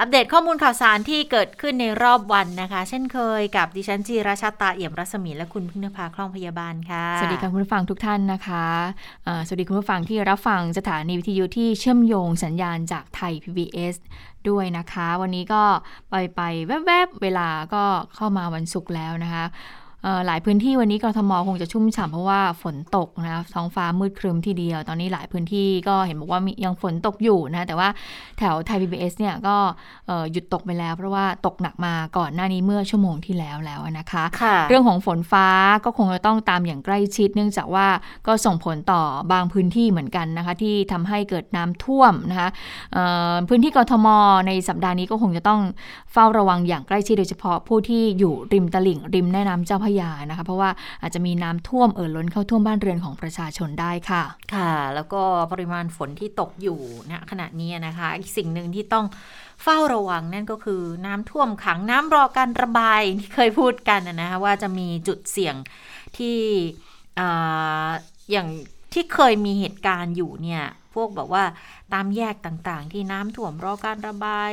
อัปเดตข้อมูลข่าวสารที่เกิดขึ้นในรอบวันนะคะ เช่นเคยกับดิฉันจีราชาตาเอี่ยมรัศมีและคุณพึ่งนภาคล่องพยาบาลค่ะ สวัสดีค่ะคุณผู้ฟังทุกท่านนะคะะสวัสดีคุณผู้ฟังที่รับฟังสถานีวิทยุที่เชื่อมโยงสัญญาณจากไทย PBS ด้วยนะคะ วันนี้ก็ไปไปแวบๆเวลาก็เข้ามาวันศุกร์แล้วนะคะ หลายพื้นที่วันนี้กรทมคงจะชุ่มฉ่ำเพราะว่าฝนตกนะท้องฟ้ามืดครึ้มทีเดียว ตอนนี้หลายพื้นที่ก็เห็นบอกว่ามียังฝนตกอยู่นะแต่ว่าแถวไทยพีบีเนี่ยก็หยุดตกไปแล้ว เพราะว่าตกหนักมาก่อนหน้านี้เมื่อชั่วโมงที่แล้วแล้วนะคะคะเรื่องของฝนฟ้าก็คงจะต้องตามอย่างใกล้ชิด เนื่องจากว่าก็ส่งผลต่อบางพื้นที่เหมือนกันนะคะที่ทำให้เกิดน้ำท่วมนะคะพื้นที่กรทมในสัปดาห์นี้ก็คงจะต้องเฝ้าระวังอย่างใกล้ชิดโดยเฉพาะผู้ที่อยู่ริมตลิ่งริมแม่น้ำเจ้าพระยานะคะ เพราะว่าอาจจะมีน้ำท่วมเอ่อล้นเข้าท่วมบ้านเรือนของประชาชนได้ค่ะ ค่ะ แล้วก็ปริมาณฝนที่ตกอยู่ณขณะนี้นะคะอีกสิ่งหนึ่งที่ต้องเฝ้าระวังนั่นก็คือน้ำท่วมขังน้ำรอการระบายที่เคยพูดกันนะคะว่าจะมีจุดเสี่ยงที่อย่างที่เคยมีเหตุการณ์อยู่เนี่ยพวกแบบว่า ตามแยกต่างๆ ที่น้ำท่วมรอการระบาย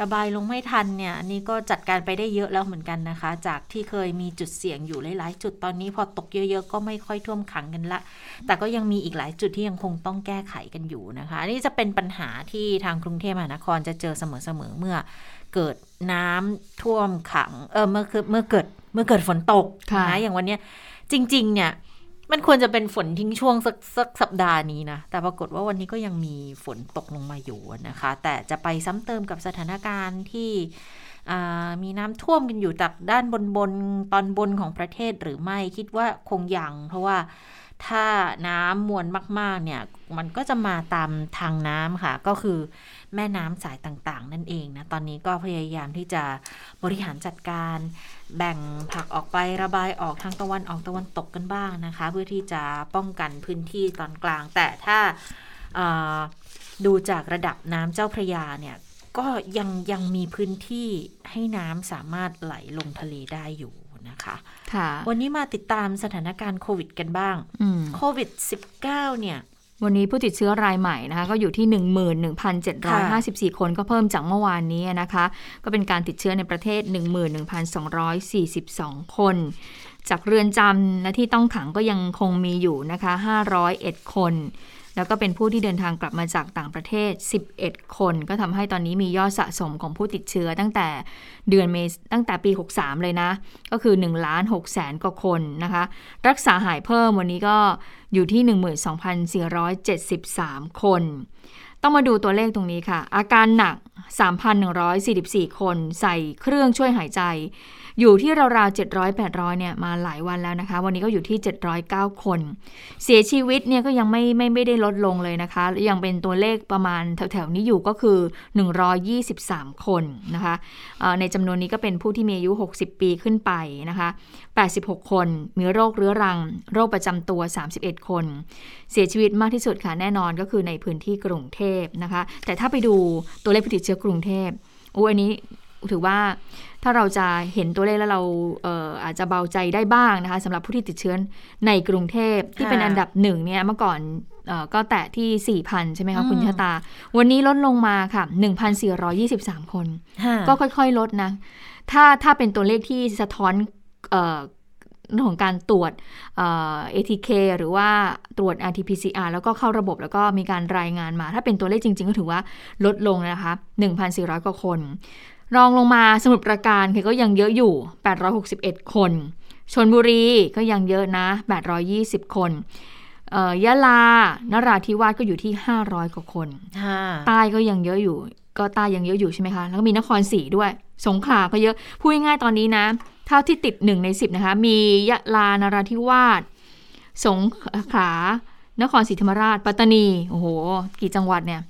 ระบายลงไม่ทันเนี่ยอันนี้ก็จัดการไปได้เยอะแล้วเหมือนกันนะคะ จากที่เคยมีจุดเสี่ยงอยู่หลาย ๆ จุดตอนนี้พอตกเยอะ ๆ ก็ไม่ค่อยท่วมขังกันละ แต่ก็ยังมีอีกหลายจุดที่ยังคงต้องแก้ไขกันอยู่นะคะอันนี้จะเป็นปัญหาที่ทางกรุงเทพมหานครจะเจอเสมอๆเมื่อเกิดน้ำท่วมขังเออเมื่อคือเมื่อเกิดเมื่อเกิดฝนตกนะอย่างวันนี้จริง ๆ เนี่ย มันควรจะเป็นฝนทิ้งช่วงสักสักสัปดาห์นี้นะ แต่ปรากฏว่าวันนี้ก็ยังมีฝนตกลงมาอยู่นะคะ แต่จะไปซ้ำเติมกับสถานการณ์ที่มีน้ำท่วมกันอยู่จากด้านบนบนตอนบนของประเทศหรือไม่คิดว่าคงยัง เพราะว่าถ้าน้ำมวลมาก ๆ เนี่ย มันก็จะมาตามทางน้ำค่ะ ก็คือ แม่น้ำสายต่างๆ นั่นเองนะ ตอนนี้ก็พยายามที่จะบริหารจัดการ แบ่งผักออกไประบายออกทางตะวันออกตะวันตกกันบ้างนะคะ เพื่อที่จะป้องกันพื้นที่ตอนกลาง แต่ถ้าดูจากระดับน้ำเจ้าพระยาเนี่ยก็ยังยังมีพื้นที่ให้น้ำสามารถไหลลงทะเลได้อยู่นะคะค่ะ วันนี้มาติดตามสถานการณ์โควิดกันบ้างโควิด -19 เนี่ย วันนี้ผู้ติดเชื้อรายใหม่นะคะก็อยู่ที่ 11,754 คนก็เพิ่มจากเมื่อวานนี้นะคะ ก็เป็นการติดเชื้อในประเทศ 11,242 คน จากเรือนจำและที่ต้องขังก็ยังคงมีอยู่นะคะ 501 คน แล้วก็เป็นผู้ที่เดินทางกลับมาจากต่างประเทศ 11 คน ก็ทำให้ตอนนี้มียอดสะสมของผู้ติดเชื้อตั้งแต่เดือนเมษตั้งแต่ปี 63 เลยนะ ก็คือ1ล้าน6แสนกว่าคนนะคะ รักษาหายเพิ่มวันนี้ก็อยู่ที่ 12,473 คน ต้องมาดูตัวเลขตรงนี้ค่ะ อาการหนัก 3,144 คนใส่เครื่องช่วยหายใจ อยู่ที่ราวๆ700 800เนี่ยมาหลายวันแล้วนะคะ วันนี้ก็อยู่ที่ 709 คน เสียชีวิตเนี่ยก็ยังไม่ไม่ไม่ได้ลดลงเลยนะคะ ยังเป็นตัวเลขประมาณแถวๆนี้อยู่ก็คือ 123 คนนะคะในจำนวนนี้ก็เป็นผู้ที่มีอายุ 60 ปีขึ้นไปนะคะ 86 คนมีโรคเรื้อรัง โรคประจำตัว 31 คน เสียชีวิตมากที่สุดค่ะแน่นอนก็คือในพื้นที่กรุงเทพนะคะ แต่ถ้าไปดูตัวเลขผู้ติดเชื้อกรุงเทพอ้อันนี้ถือว่าถ้าเราจะเห็นตัวเลขแล้วเราเอออาจจะเบาใจได้บ้างนะคะสำหรับผู้ที่ติดเชื้อในกรุงเทพที่เป็นอันดับหนึ่งเนี่ยเมื่อก่อนออก็แตะที่ 4,000 ใช่ไหมคะคุณชะตา วันนี้ลดลงมาค่ะ 1,423 คน ก็ค่อยๆลดนะ ถ้าถ้าเป็นตัวเลขที่สะท้อน เรื่องของการตรวจเอ ATK หรือว่าตรวจ RT-PCR แล้วก็เข้าระบบแล้วก็มีการรายงานมา ถ้าเป็นตัวเลขจริง ๆ ก็ถือว่าลดลงนะคะ 1,400 กว่าคน รองลงมาสมุทรปราการคือก็ยังเยอะอยู่ 861 คนชนบุรีก็ยังเยอะนะ 820 คนยะลานราธิวาสก็อยู่ที่ 500 กว่าคนใต้ก็ยังเยอะอยู่ ก็ใต้ยังเยอะอยู่ใช่ไหมคะ แล้วก็มีนครศรีด้วย สงขลาก็เยอะ พูดง่ายๆตอนนี้นะ เท่าที่ติดหนึ่งในสิบนะคะ มียะลานราธิวาสสงขลานครศรีธรรมราช ปัตตานี โอ้โห กี่จังหวัดเนี่ย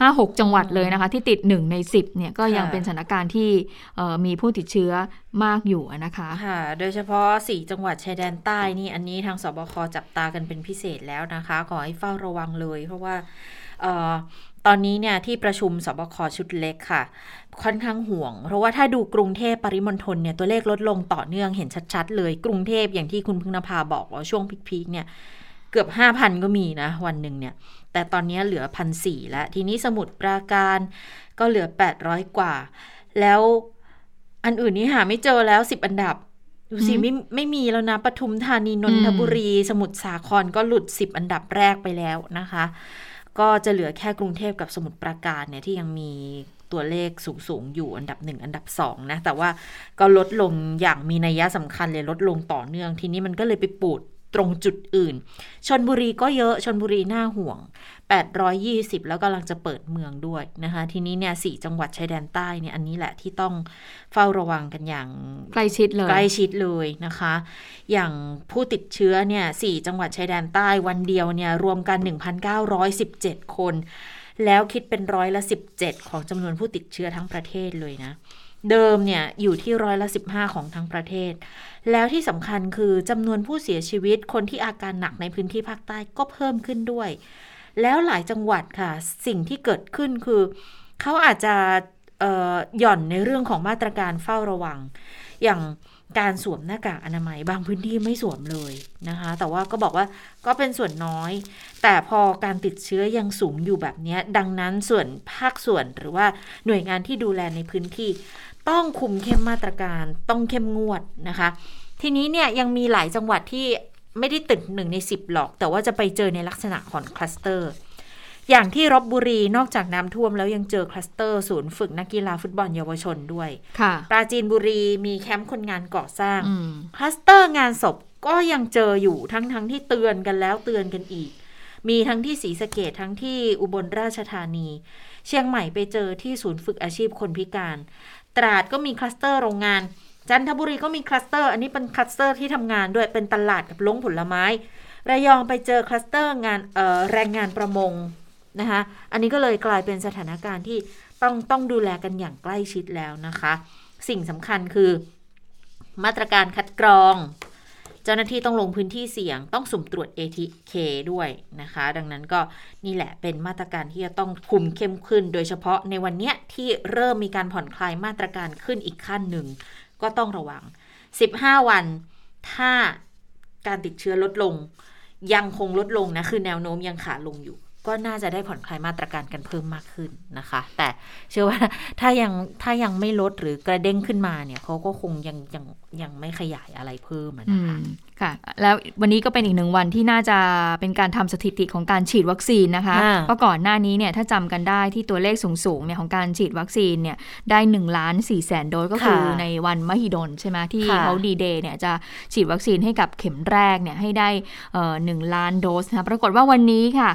ห้าหกจังหวัดเลยนะคะ ที่ติดหนึ่งในสิบเนี่ยก็ยังค่ะเป็นสถานการณ์ที่เอ่อมีผู้ติดเชื้อมากอยู่นะคะค่ะโดยเฉพาะ4จังหวัดชายแดนใต้นี่อันนี้ทางสบคจับตากันเป็นพิเศษแล้วนะคะ ขอให้เฝ้าระวังเลย เพราะว่าเอ่อ ตอนนี้เนี่ยที่ประชุมสบคชุดเล็กค่ะ ค่อนข้างห่วง เพราะว่าถ้าดูกรุงเทพปริมณฑลเนี่ยตัวเลขลดลงต่อเนื่องเห็นชัดๆ เลย กรุงเทพอย่างที่คุณพึ่งนภาบอกว่าช่วงพีคๆเนี่ยเกือบ 5,000 ก็มีนะ วันหนึ่งเนี่ย แต่ตอนนี้เหลือพันสี่แล้ว ทีนี้สมุดปราการก็เหลือ 800 กว่า แล้วอันอื่นนี้หาไม่เจอแล้ว 10 อันดับ ดูสิอืมไม่ไม่มีแล้วนะปทุมธานีนนทบุรี สมุทรสาครก็หลุด 10 อันดับแรกไปแล้วนะคะ ก็จะเหลือแค่กรุงเทพกับสมุทรปราการเนี่ยที่ยังมีตัวเลขสูงๆอยู่อันดับหนึ่งอันดับสองนะ แต่ว่าก็ลดลงอย่างมีนัยยะสำคัญเลยลดลงต่อเนื่อง ทีนี้มันก็เลยไปปูดตรงจุดอื่นชนบุรีก็เยอะชนบุรีน่าห่วง 820 แล้วกำลังจะเปิดเมืองด้วยนะคะ ทีนี้เนี่ยสจังหวัดชายแดนใต้เนี่ยอันนี้แหละที่ต้องเฝ้าระวังกันอย่างใกล้ชิดเลยใกล้ชิดเลยนะคะ อย่างผู้ติดเชื้อเนี่ยสี่จังหวัดชายแดนใต้วันเดียวเนี่ยรวมกัน 1,917 คน แล้วคิดเป็นร้อยละ 17 ของจำนวนผู้ติดเชื้อทั้งประเทศเลยนะเดิมเนี่ยอยู่ที่ร้อยละ 15 ของทั้งประเทศ แล้วที่สำคัญคือจำนวนผู้เสียชีวิตคนที่อาการหนักในพื้นที่ภาคใต้ก็เพิ่มขึ้นด้วย แล้วหลายจังหวัดค่ะ สิ่งที่เกิดขึ้นคือเขาอาจจะหย่อนในเรื่องของมาตรการเฝ้าระวัง อย่างการสวมหน้ากากอนามัย บางพื้นที่ไม่สวมเลยนะคะ แต่ว่าก็บอกว่าก็เป็นส่วนน้อย แต่พอการติดเชื้อยังสูงอยู่แบบนี้ ดังนั้นส่วนภาคส่วนหรือว่าหน่วยงานที่ดูแลในพื้นที่ ต้องคุมเข้มมาตรการต้องเข้มงวดนะคะ ทีนี้เนี่ยยังมีหลายจังหวัดที่ ไม่ได้ติดหนึ่งในสิบหรอก แต่ว่าจะไปเจอในลักษณะของคลัสเตอร์ อย่างที่ลพบุรีนอกจากน้ำท่วมแล้วยังเจอคลัสเตอร์ ศูนย์ฝึกนักกีฬาฟุตบอลเยาวชนด้วยค่ะปราจีนบุรีมีแคมป์คนงานก่อสร้างอืมคลัสเตอร์งานศพก็ยังเจออยู่ทั้งทั้งที่เตือนกันแล้วเตือนกันอีก มีทั้งที่ศรีสะเกษทั้งที่อุบลราชธานี เชียงใหม่ไปเจอที่ศูนย์ฝึกอาชีพคนพิการ ตราดก็มีคลัสเตอร์โรงงาน จันทบุรีก็มีคลัสเตอร์ อันนี้เป็นคลัสเตอร์ที่ทำงานด้วยเป็นตลาดกับล้งผลไม้ ระยองไปเจอคลัสเตอร์งานแรงงานประมงนะคะอันนี้ก็เลยกลายเป็นสถานการณ์ที่ต้องต้องดูแลกันอย่างใกล้ชิดแล้วนะคะ สิ่งสำคัญคือ มาตรการคัดกรอง เจ้าหน้าที่ต้องลงพื้นที่เสี่ยง ต้องสุ่มตรวจ ATK ด้วยนะคะ ดังนั้นก็นี่แหละเป็นมาตรการที่จะต้องคุมเข้มขึ้น โดยเฉพาะในวันเนี้ยที่เริ่มมีการผ่อนคลายมาตรการขึ้นอีกขั้นหนึ่ง ก็ต้องระวัง 15 วัน ถ้าการติดเชื้อลดลง ยังคงลดลงนะ คือแนวโน้มยังขาลงอยู่ ก็น่าจะได้ผ่อนคลายมาตรการกันเพิ่มมากขึ้นนะคะ แต่เชื่อว่าถ้ายังถ้ายังไม่ลดหรือกระเด้งขึ้นมาเนี่ยเขาก็คงยังยังยังไม่ขยายอะไรเพิ่มอะอืนะคะมค่ะแล้ววันนี้ก็เป็นอีกหนึ่งวันที่น่าจะเป็นการทำสถิติของการฉีดวัคซีนนะคะอ่าเพราะก่อนหน้านี้เนี่ยถ้าจำกันได้ที่ตัวเลขสูงๆเนี่ยของการฉีดวัคซีนเนี่ยได้1ล้าน4แสนโดสก็คือค่ะในวันมหิดลใช่ไหมที่ค่ะเขาดีเดย์เนี่ยจะฉีดวัคซีนให้กับเข็มแรกเนี่ยให้ได้เอ่อหนึ่งล้านโดสนะคะปรากฏว่าวันนี้ค่ะ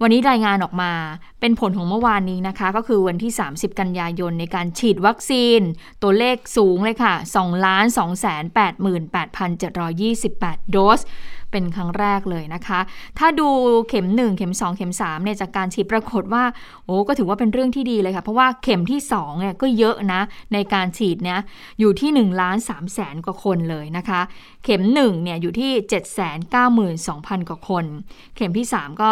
วันนี้รายงานออกมาเป็นผลของเมื่อวานนี้นะคะ ก็คือวันที่ 30 กันยายนในการฉีดวัคซีน ตัวเลขสูงเลยค่ะ2ล้าน2แสน88,728 โดส เป็นครั้งแรกเลยนะคะ ถ้าดูเข็ม 1 เข็ม 2 เข็ม3เนี่ยจากการฉีดปรากฏว่าโอ้ก็ถือว่าเป็นเรื่องที่ดีเลยค่ะ เพราะว่าเข็มที่2เนี่ยก็เยอะนะในการฉีดเนี่ยอยู่ที่1ล้าน3แสนกว่าคนเลยนะคะ เข็ม1เนี่ยอยู่ที่ 792,000 กว่าคน เข็มที่ 3 ก็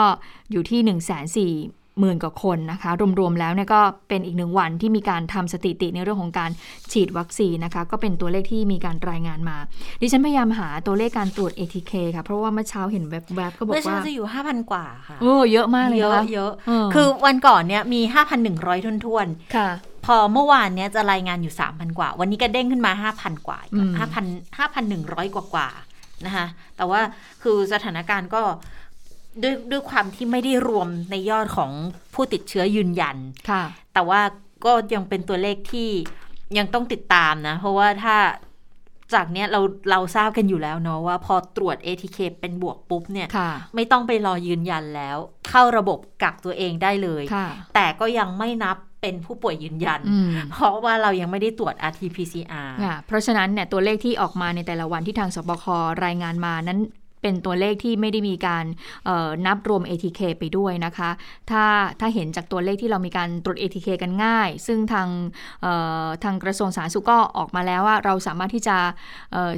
อยู่ที่ 1 4 0 0 0 0 หมื่นกว่าคนนะคะ รวมๆแล้วเนี่ยก็เป็นอีกหนึ่งวันที่มีการทำสถิติในเรื่องของการฉีดวัคซีนนะคะ ก็เป็นตัวเลขที่มีการรายงานมา ดิฉันพยายามหาตัวเลขการตรวจ ATK ค่ะ เพราะว่าเมื่อเช้าเห็นแวบๆก็บอกเมื่อเช้าว่าจะอยู่ 5,000 กว่าค่ะโอ้เยอะมากเลยเยนอะเยอะเออคือวันก่อนเนี่ยมี 5,100ทุนทวนๆค่ะพอเมื่อวานเนี้ยจะรายงานอยู่ 3,000 กว่า วันนี้ก็เด้งขึ้นมา 5,000 กว่าอืมห้าพันห้าพันหนึ่งร้อยกว่ากว่านะคะ แต่ว่าคือสถานการณ์ก็ ด้วยด้วยความที่ไม่ได้รวมในยอดของผู้ติดเชื้อยืนยันค่ะ แต่ว่าก็ยังเป็นตัวเลขที่ยังต้องติดตามนะ เพราะว่าถ้าจากเนี้ยเราเราทราบกันอยู่แล้วเนาะว่าพอตรวจ ATK เป็นบวกปุ๊บเนี่ยค่ะไม่ต้องไปรอยืนยันแล้ว เข้าระบบกักตัวเองได้เลยค่ะแต่ก็ยังไม่นับเป็นผู้ป่วยยืนยันอืมเพราะว่าเรายังไม่ได้ตรวจ RT-PCR ค่ะเพราะฉะนั้นเนี่ยตัวเลขที่ออกมาในแต่ละวันที่ทางสบครายงานมานั้น เป็นตัวเลขที่ไม่ได้มีการนับรวม ATK ไปด้วยนะคะ ถ้าถ้าเห็นจากตัวเลขที่เรามีการตรวจ ATK กันง่าย ซึ่งทางทางกระทรวงสาธารณสุขก็ออกมาแล้วว่าเราสามารถที่จะ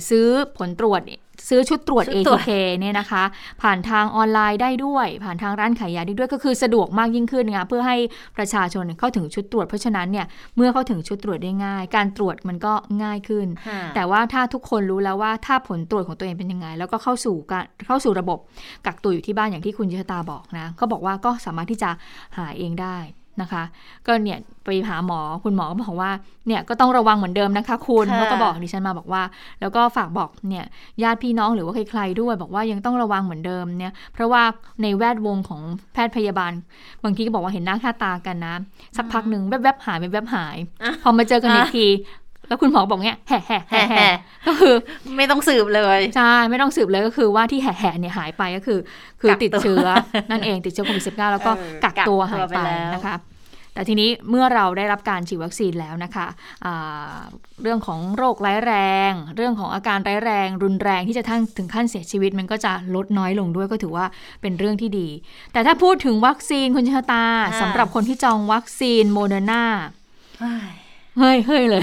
ซื้อผลตรวจ ซื้อชุดตรวจ ATK เนี่ยนะคะ ผ่านทางออนไลน์ได้ด้วย ผ่านทางร้านขายยาได้ด้วยก็คือสะดวกมากยิ่งขึ้นนะเพื่อให้ประชาชนเข้าถึงชุดตรวจเพราะฉะนั้นเนี่ยเมื่อเข้าถึงชุดตรวจได้ง่าย การตรวจมันก็ง่ายขึ้น แต่ว่าถ้าทุกคนรู้แล้วว่าถ้าผลตรวจของตัวเองเป็นยังไง แล้วก็เข้าสู่การเข้าสู่ระบบกักตัวอยู่ที่บ้านอย่างที่คุณยิชตาบอกนะก็บอกว่าก็สามารถที่จะหาเองได้ นะคะ ก็เนี่ยไปหาหมอคุณหมอก็บอกว่าเนี่ยก็ต้องระวังเหมือนเดิมนะคะ คุณเขาก็บอกดิฉันมาบอกว่า แล้วก็ฝากบอกเนี่ยญาติพี่น้องหรือว่าใครๆด้วยบอกว่ายังต้องระวังเหมือนเดิมเนี่ยเพราะว่าในแวดวงของแพทย์พยาบาล บางทีก็บอกว่าเห็นหน้าค่าตากันนะ สักพักหนึ่งแวบๆหายแวบๆหาย พอมาเจอกันอีกที แล้วคุณหมอบอกเนี้ยแห่แห่แห่แห่ก็คือไม่ต้องสืบเลยใช่ไม่ต้องสืบเลยก็คือว่าที่แห่แห่เนี่ยหายไปก็คือ คือติดเชื้อนั่นเองติดเชื้อโควิดสิแล้วก็กักตัวหายไปนะคะแต่ทีนี้เมื่อเราได้รับการฉีดวัคซีนแล้วนะคะะเรื่องของโรคร้ายแรง เรื่องของอาการร้ายแรง รุนแรงที่จะทั้งถึงขั้นเสียชีวิต มันก็จะลดน้อยลงด้วยก็ถือว่าเป็นเรื่องที่ดี แต่ถ้าพูดถึงวัคซีนคุณชะตาสำหรับคนที่จองวัคซีนโมเดอร์นา เฮ้ยเฮ้ยเลย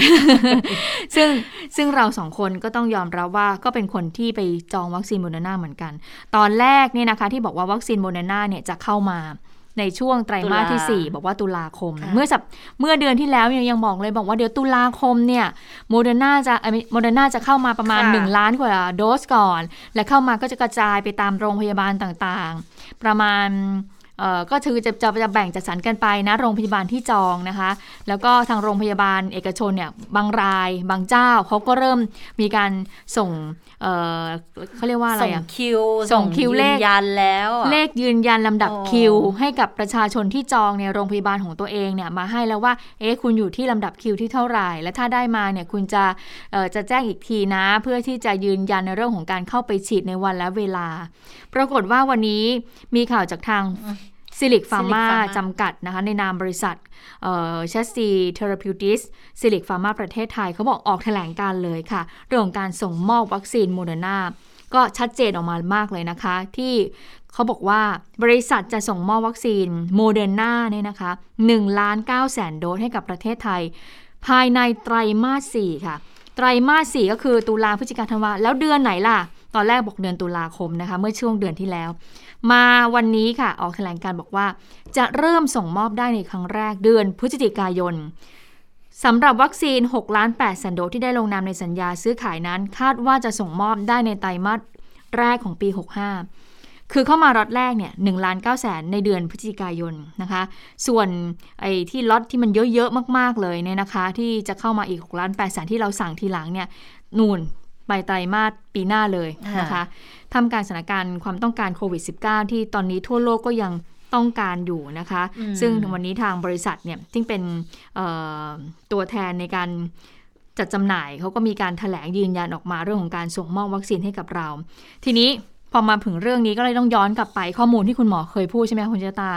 ซึ่งซึ่งเราสองคนก็ต้องยอมรับว่าก็เป็นคนที่ไปจองวัคซีนโมเดอร์นาเหมือนกัน ตอนแรกเนี่ยนะคะ ที่บอกว่าวัคซีนโมเดอร์นาเนี่ยจะเข้ามาในช่วงไตรมาสที่ 4 บอกว่าตุลาคม เมื่อสัปเมื่อเดือนที่แล้วยังบอกเลยบอกว่าเดี๋ยวตุลาคมเนี่ยโมเดอร์นาจะโมเดอร์นาจะเข้ามาประมาณ 1 ล้านกว่าโดสก่อน และเข้ามาก็จะกระจายไปตามโรงพยาบาลต่างๆ ประมาณ ก็คือจะจะจะแบ่งจัดสรรกันไปนะโรงพยาบาลที่จองนะคะ แล้วก็ทางโรงพยาบาลเอกชนเนี่ยบางรายบางเจ้าเขาก็เริ่มมีการส่งเเขาเรียกว่าอะไรอะส่งคิวส่งคิวเลขยันแล้วเลขยืนยันลำดับคิว ให้กับประชาชนที่จองในโรงพยาบาลของตัวเองเนี่ยมาให้แล้วว่าเอ๊ะคุณอยู่ที่ลำดับคิวที่เท่าไหร่ และถ้าได้มาเนี่ยคุณจะจะแจ้งอีกทีนะ เพื่อที่จะยืนยันในเรื่องของการเข้าไปฉีดในวันและเวลา ปรากฏว่าวันนี้มีข่าวจากทาง Zuellig Pharma จำกัดนะคะในนามบริษัท ZP Therapeutics Zuellig Pharma ประเทศไทยเขาบอกออกแถลงการณ์เลยค่ะ เรื่องของการส่งมอบวัคซีนโมเดอร์นาก็ชัดเจนออกมามากเลยนะคะ ที่เขาบอกว่าบริษัทจะส่งมอบวัคซีนโมเดอร์นาเนี่ยนะคะ1ล้าน9แสนโดสให้กับประเทศไทย ภายในไตรมาส 4 ค่ะ ไตรมาส 4 ก็คือตุลาพฤศจิกาธันวาแล้วเดือนไหนล่ะ ตอนแรกบอกเดือนตุลาคมนะคะ เมื่อช่วงเดือนที่แล้ว มาวันนี้ค่ะออกแถลงการบอกว่า จะเริ่มส่งมอบได้ในครั้งแรกเดือนพฤศจิกายนสำหรับวัคซีน6ล้าน8แสนโดสที่ได้ลงนามในสัญญาซื้อขายนั้น คาดว่าจะส่งมอบได้ในไตรมาสแรกของปี 65 คือเข้ามาล็อตแรกเนี่ยหล้านเก้าแสนในเดือนพฤศจิกายนนะคะ ส่วนไอ้ที่ล็อตที่มันเยอะๆมากๆเลยเนี่ยนะคะ ที่จะเข้ามาอีก6ล้าน8แสนที่เราสั่งทีหลังเนี่ย นูน ไปไตรมาสปีหน้าเลยนะคะทำการสถานการณ์ความต้องการโควิด -19 ที่ตอนนี้ทั่วโลกก็ยังต้องการอยู่นะคะ ซึ่งวันนี้ทางบริษัทเนี่ยที่เป็นตัวแทนในการจัดจำหน่าย เขาก็มีการถแถลงยืนยันออกมาเรื่องของการส่งมอบวัคซีนให้กับเรา ทีนี้พอมาถึงเรื่องนี้ก็เลยต้องย้อนกลับไปข้อมูลที่คุณหมอเคยพูดใช่ไหมคุณเจตา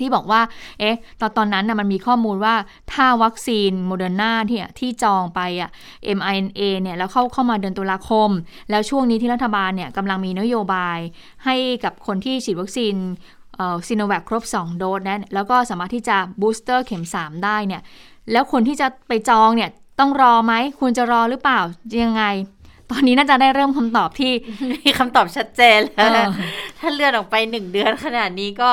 ที่บอกว่า เอ๊ะ ตอนตอนนั้นนะมันมีข้อมูลว่าถ้าวัคซีนโมเดอร์นาที่ที่จองไปอะ mRNA เนี่ยแล้วเข้าเข้ามาเดือนตุลาคม แล้วช่วงนี้ที่รัฐบาลเนี่ยกำลังมีนโยบายให้กับคนที่ฉีดวัคซีนซีโนแวคครบ 2 โดสนะแล้วก็สามารถที่จะ booster เข็ม 3 ได้เนี่ย แล้วคนที่จะไปจองเนี่ยต้องรอไหมควรจะรอหรือเปล่ายังไงตอนนี้น่าจะได้เริ่มคำตอบที่มีคำตอบชัดเจนแล้วถ้าเลื่อนออกไปหนึ่งเดือนขนาดนี้ก็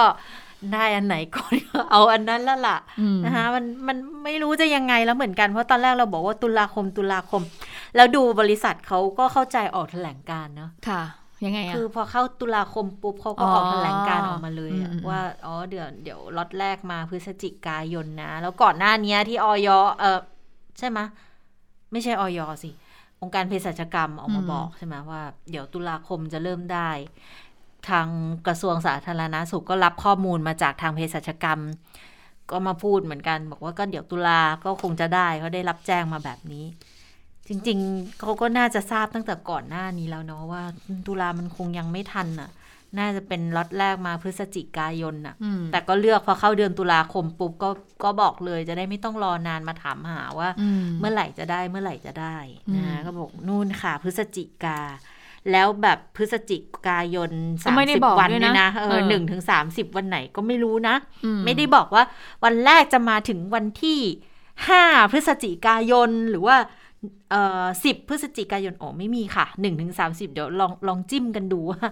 ได้อันไหนก่อนเอาอันนั้นละล่ะนะคะมันมันไม่รู้จะยังไงแล้วเหมือนกันเพราะตอนแรกเราบอกว่าตุลาคมตุลาคม แล้วดูบริษัทเขาก็เข้าใจออกแถลงการเนาะค่ะยังไงอะคือพอเข้าตุลาคมปุ๊บเขาก็ออกแถลงการออกมาเลยว่าอ๋อเดี๋ยวเดี๋ยวล็อตแรกมาพฤศจิกายนนะ แล้วก่อนหน้านี้ที่ออยเออใช่ไหมไม่ใช่ออยสิองค์การเภสัชกรรมออกมาบอกใช่ไหมว่า เดี๋ยวตุลาคมจะเริ่มได้ ทางกระทรวงสาธารณาสุขก็รับข้อมูลมาจากทางเภสัชกรรม ก็มาพูดเหมือนกัน บอกว่าก็เดี๋ยวตุลาก็คงจะได้เขาได้รับแจ้งมาแบบนี้ จริงๆเขาก็น่าจะทราบตั้งแต่ก่อนหน้านี้แล้วเนาะว่าตุลามันคงยังไม่ทันอะ น่าจะเป็นล็อตแรกมาพฤศจิกายนอะ แต่ก็เลือกพอเข้าเดือนตุลาคมปุ๊บก็ก็บอกเลยจะได้ไม่ต้องรอนานมาถามหาว่า เมื่อไหร่จะได้เมื่อไหร่จะได้นะก็บอกนู่นค่ะพฤศจิกา แล้วแบบพฤศจิกายนก็สามไม่ได้สิบบอกวันด้วยเนี่ยนะนะเอเอออหนึ่งถึงสามสิบวันไหนก็ไม่รู้นะอืไม่ได้บอกว่าวันแรกจะมาถึงวันที่ห้าพฤศจิกายนหรือว่าเอ่อสิบพฤศจิกายนโอ้ไม่มีค่ะหนึ่งถึงสามสิบเดี๋ยวลองลองจิ้มกันดูว่า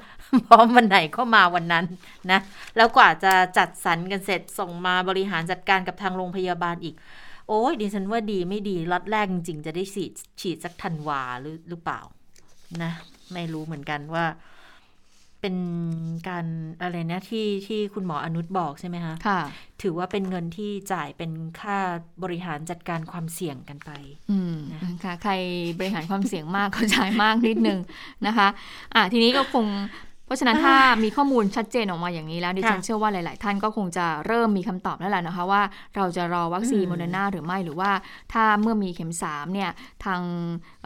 พร้อมวันไหนก็มาวันนั้นนะ แล้วกว่าจะจัดสรรกันเสร็จส่งมาบริหารจัดการกับทางโรงพยาบาลอีก โอ้ยดิฉันว่าดีไม่ดีล็อตแรกจริงๆ จะได้ฉีดฉีดสักธันวาหรือหรือเปล่านะ ไม่รู้เหมือนกันว่า เป็นการอะไรนะที่ที่คุณหมออนุชบอกใช่ไหมคะค่ะ ถือว่าเป็นเงินที่จ่ายเป็นค่าบริหารจัดการความเสี่ยงกันไป อืมนะค่ะใครบริหารความเสี่ยงมากก็จ่ายมากนิดนึงนะคะ อะทีนี้ก็คง เพราะฉะนั้นถ้ามีข้อมูลชัดเจนออกมาอย่างนี้แล้วดิฉันค่ะเชื่อว่าหลาย ๆ ท่านก็คงจะเริ่มมีคำตอบแล้วแหละนะคะว่าเราจะรอวัคซีนอืมโมเดอร์นาหรือไม่หรือว่าถ้าเมื่อมีเข็ม3เนี่ยทาง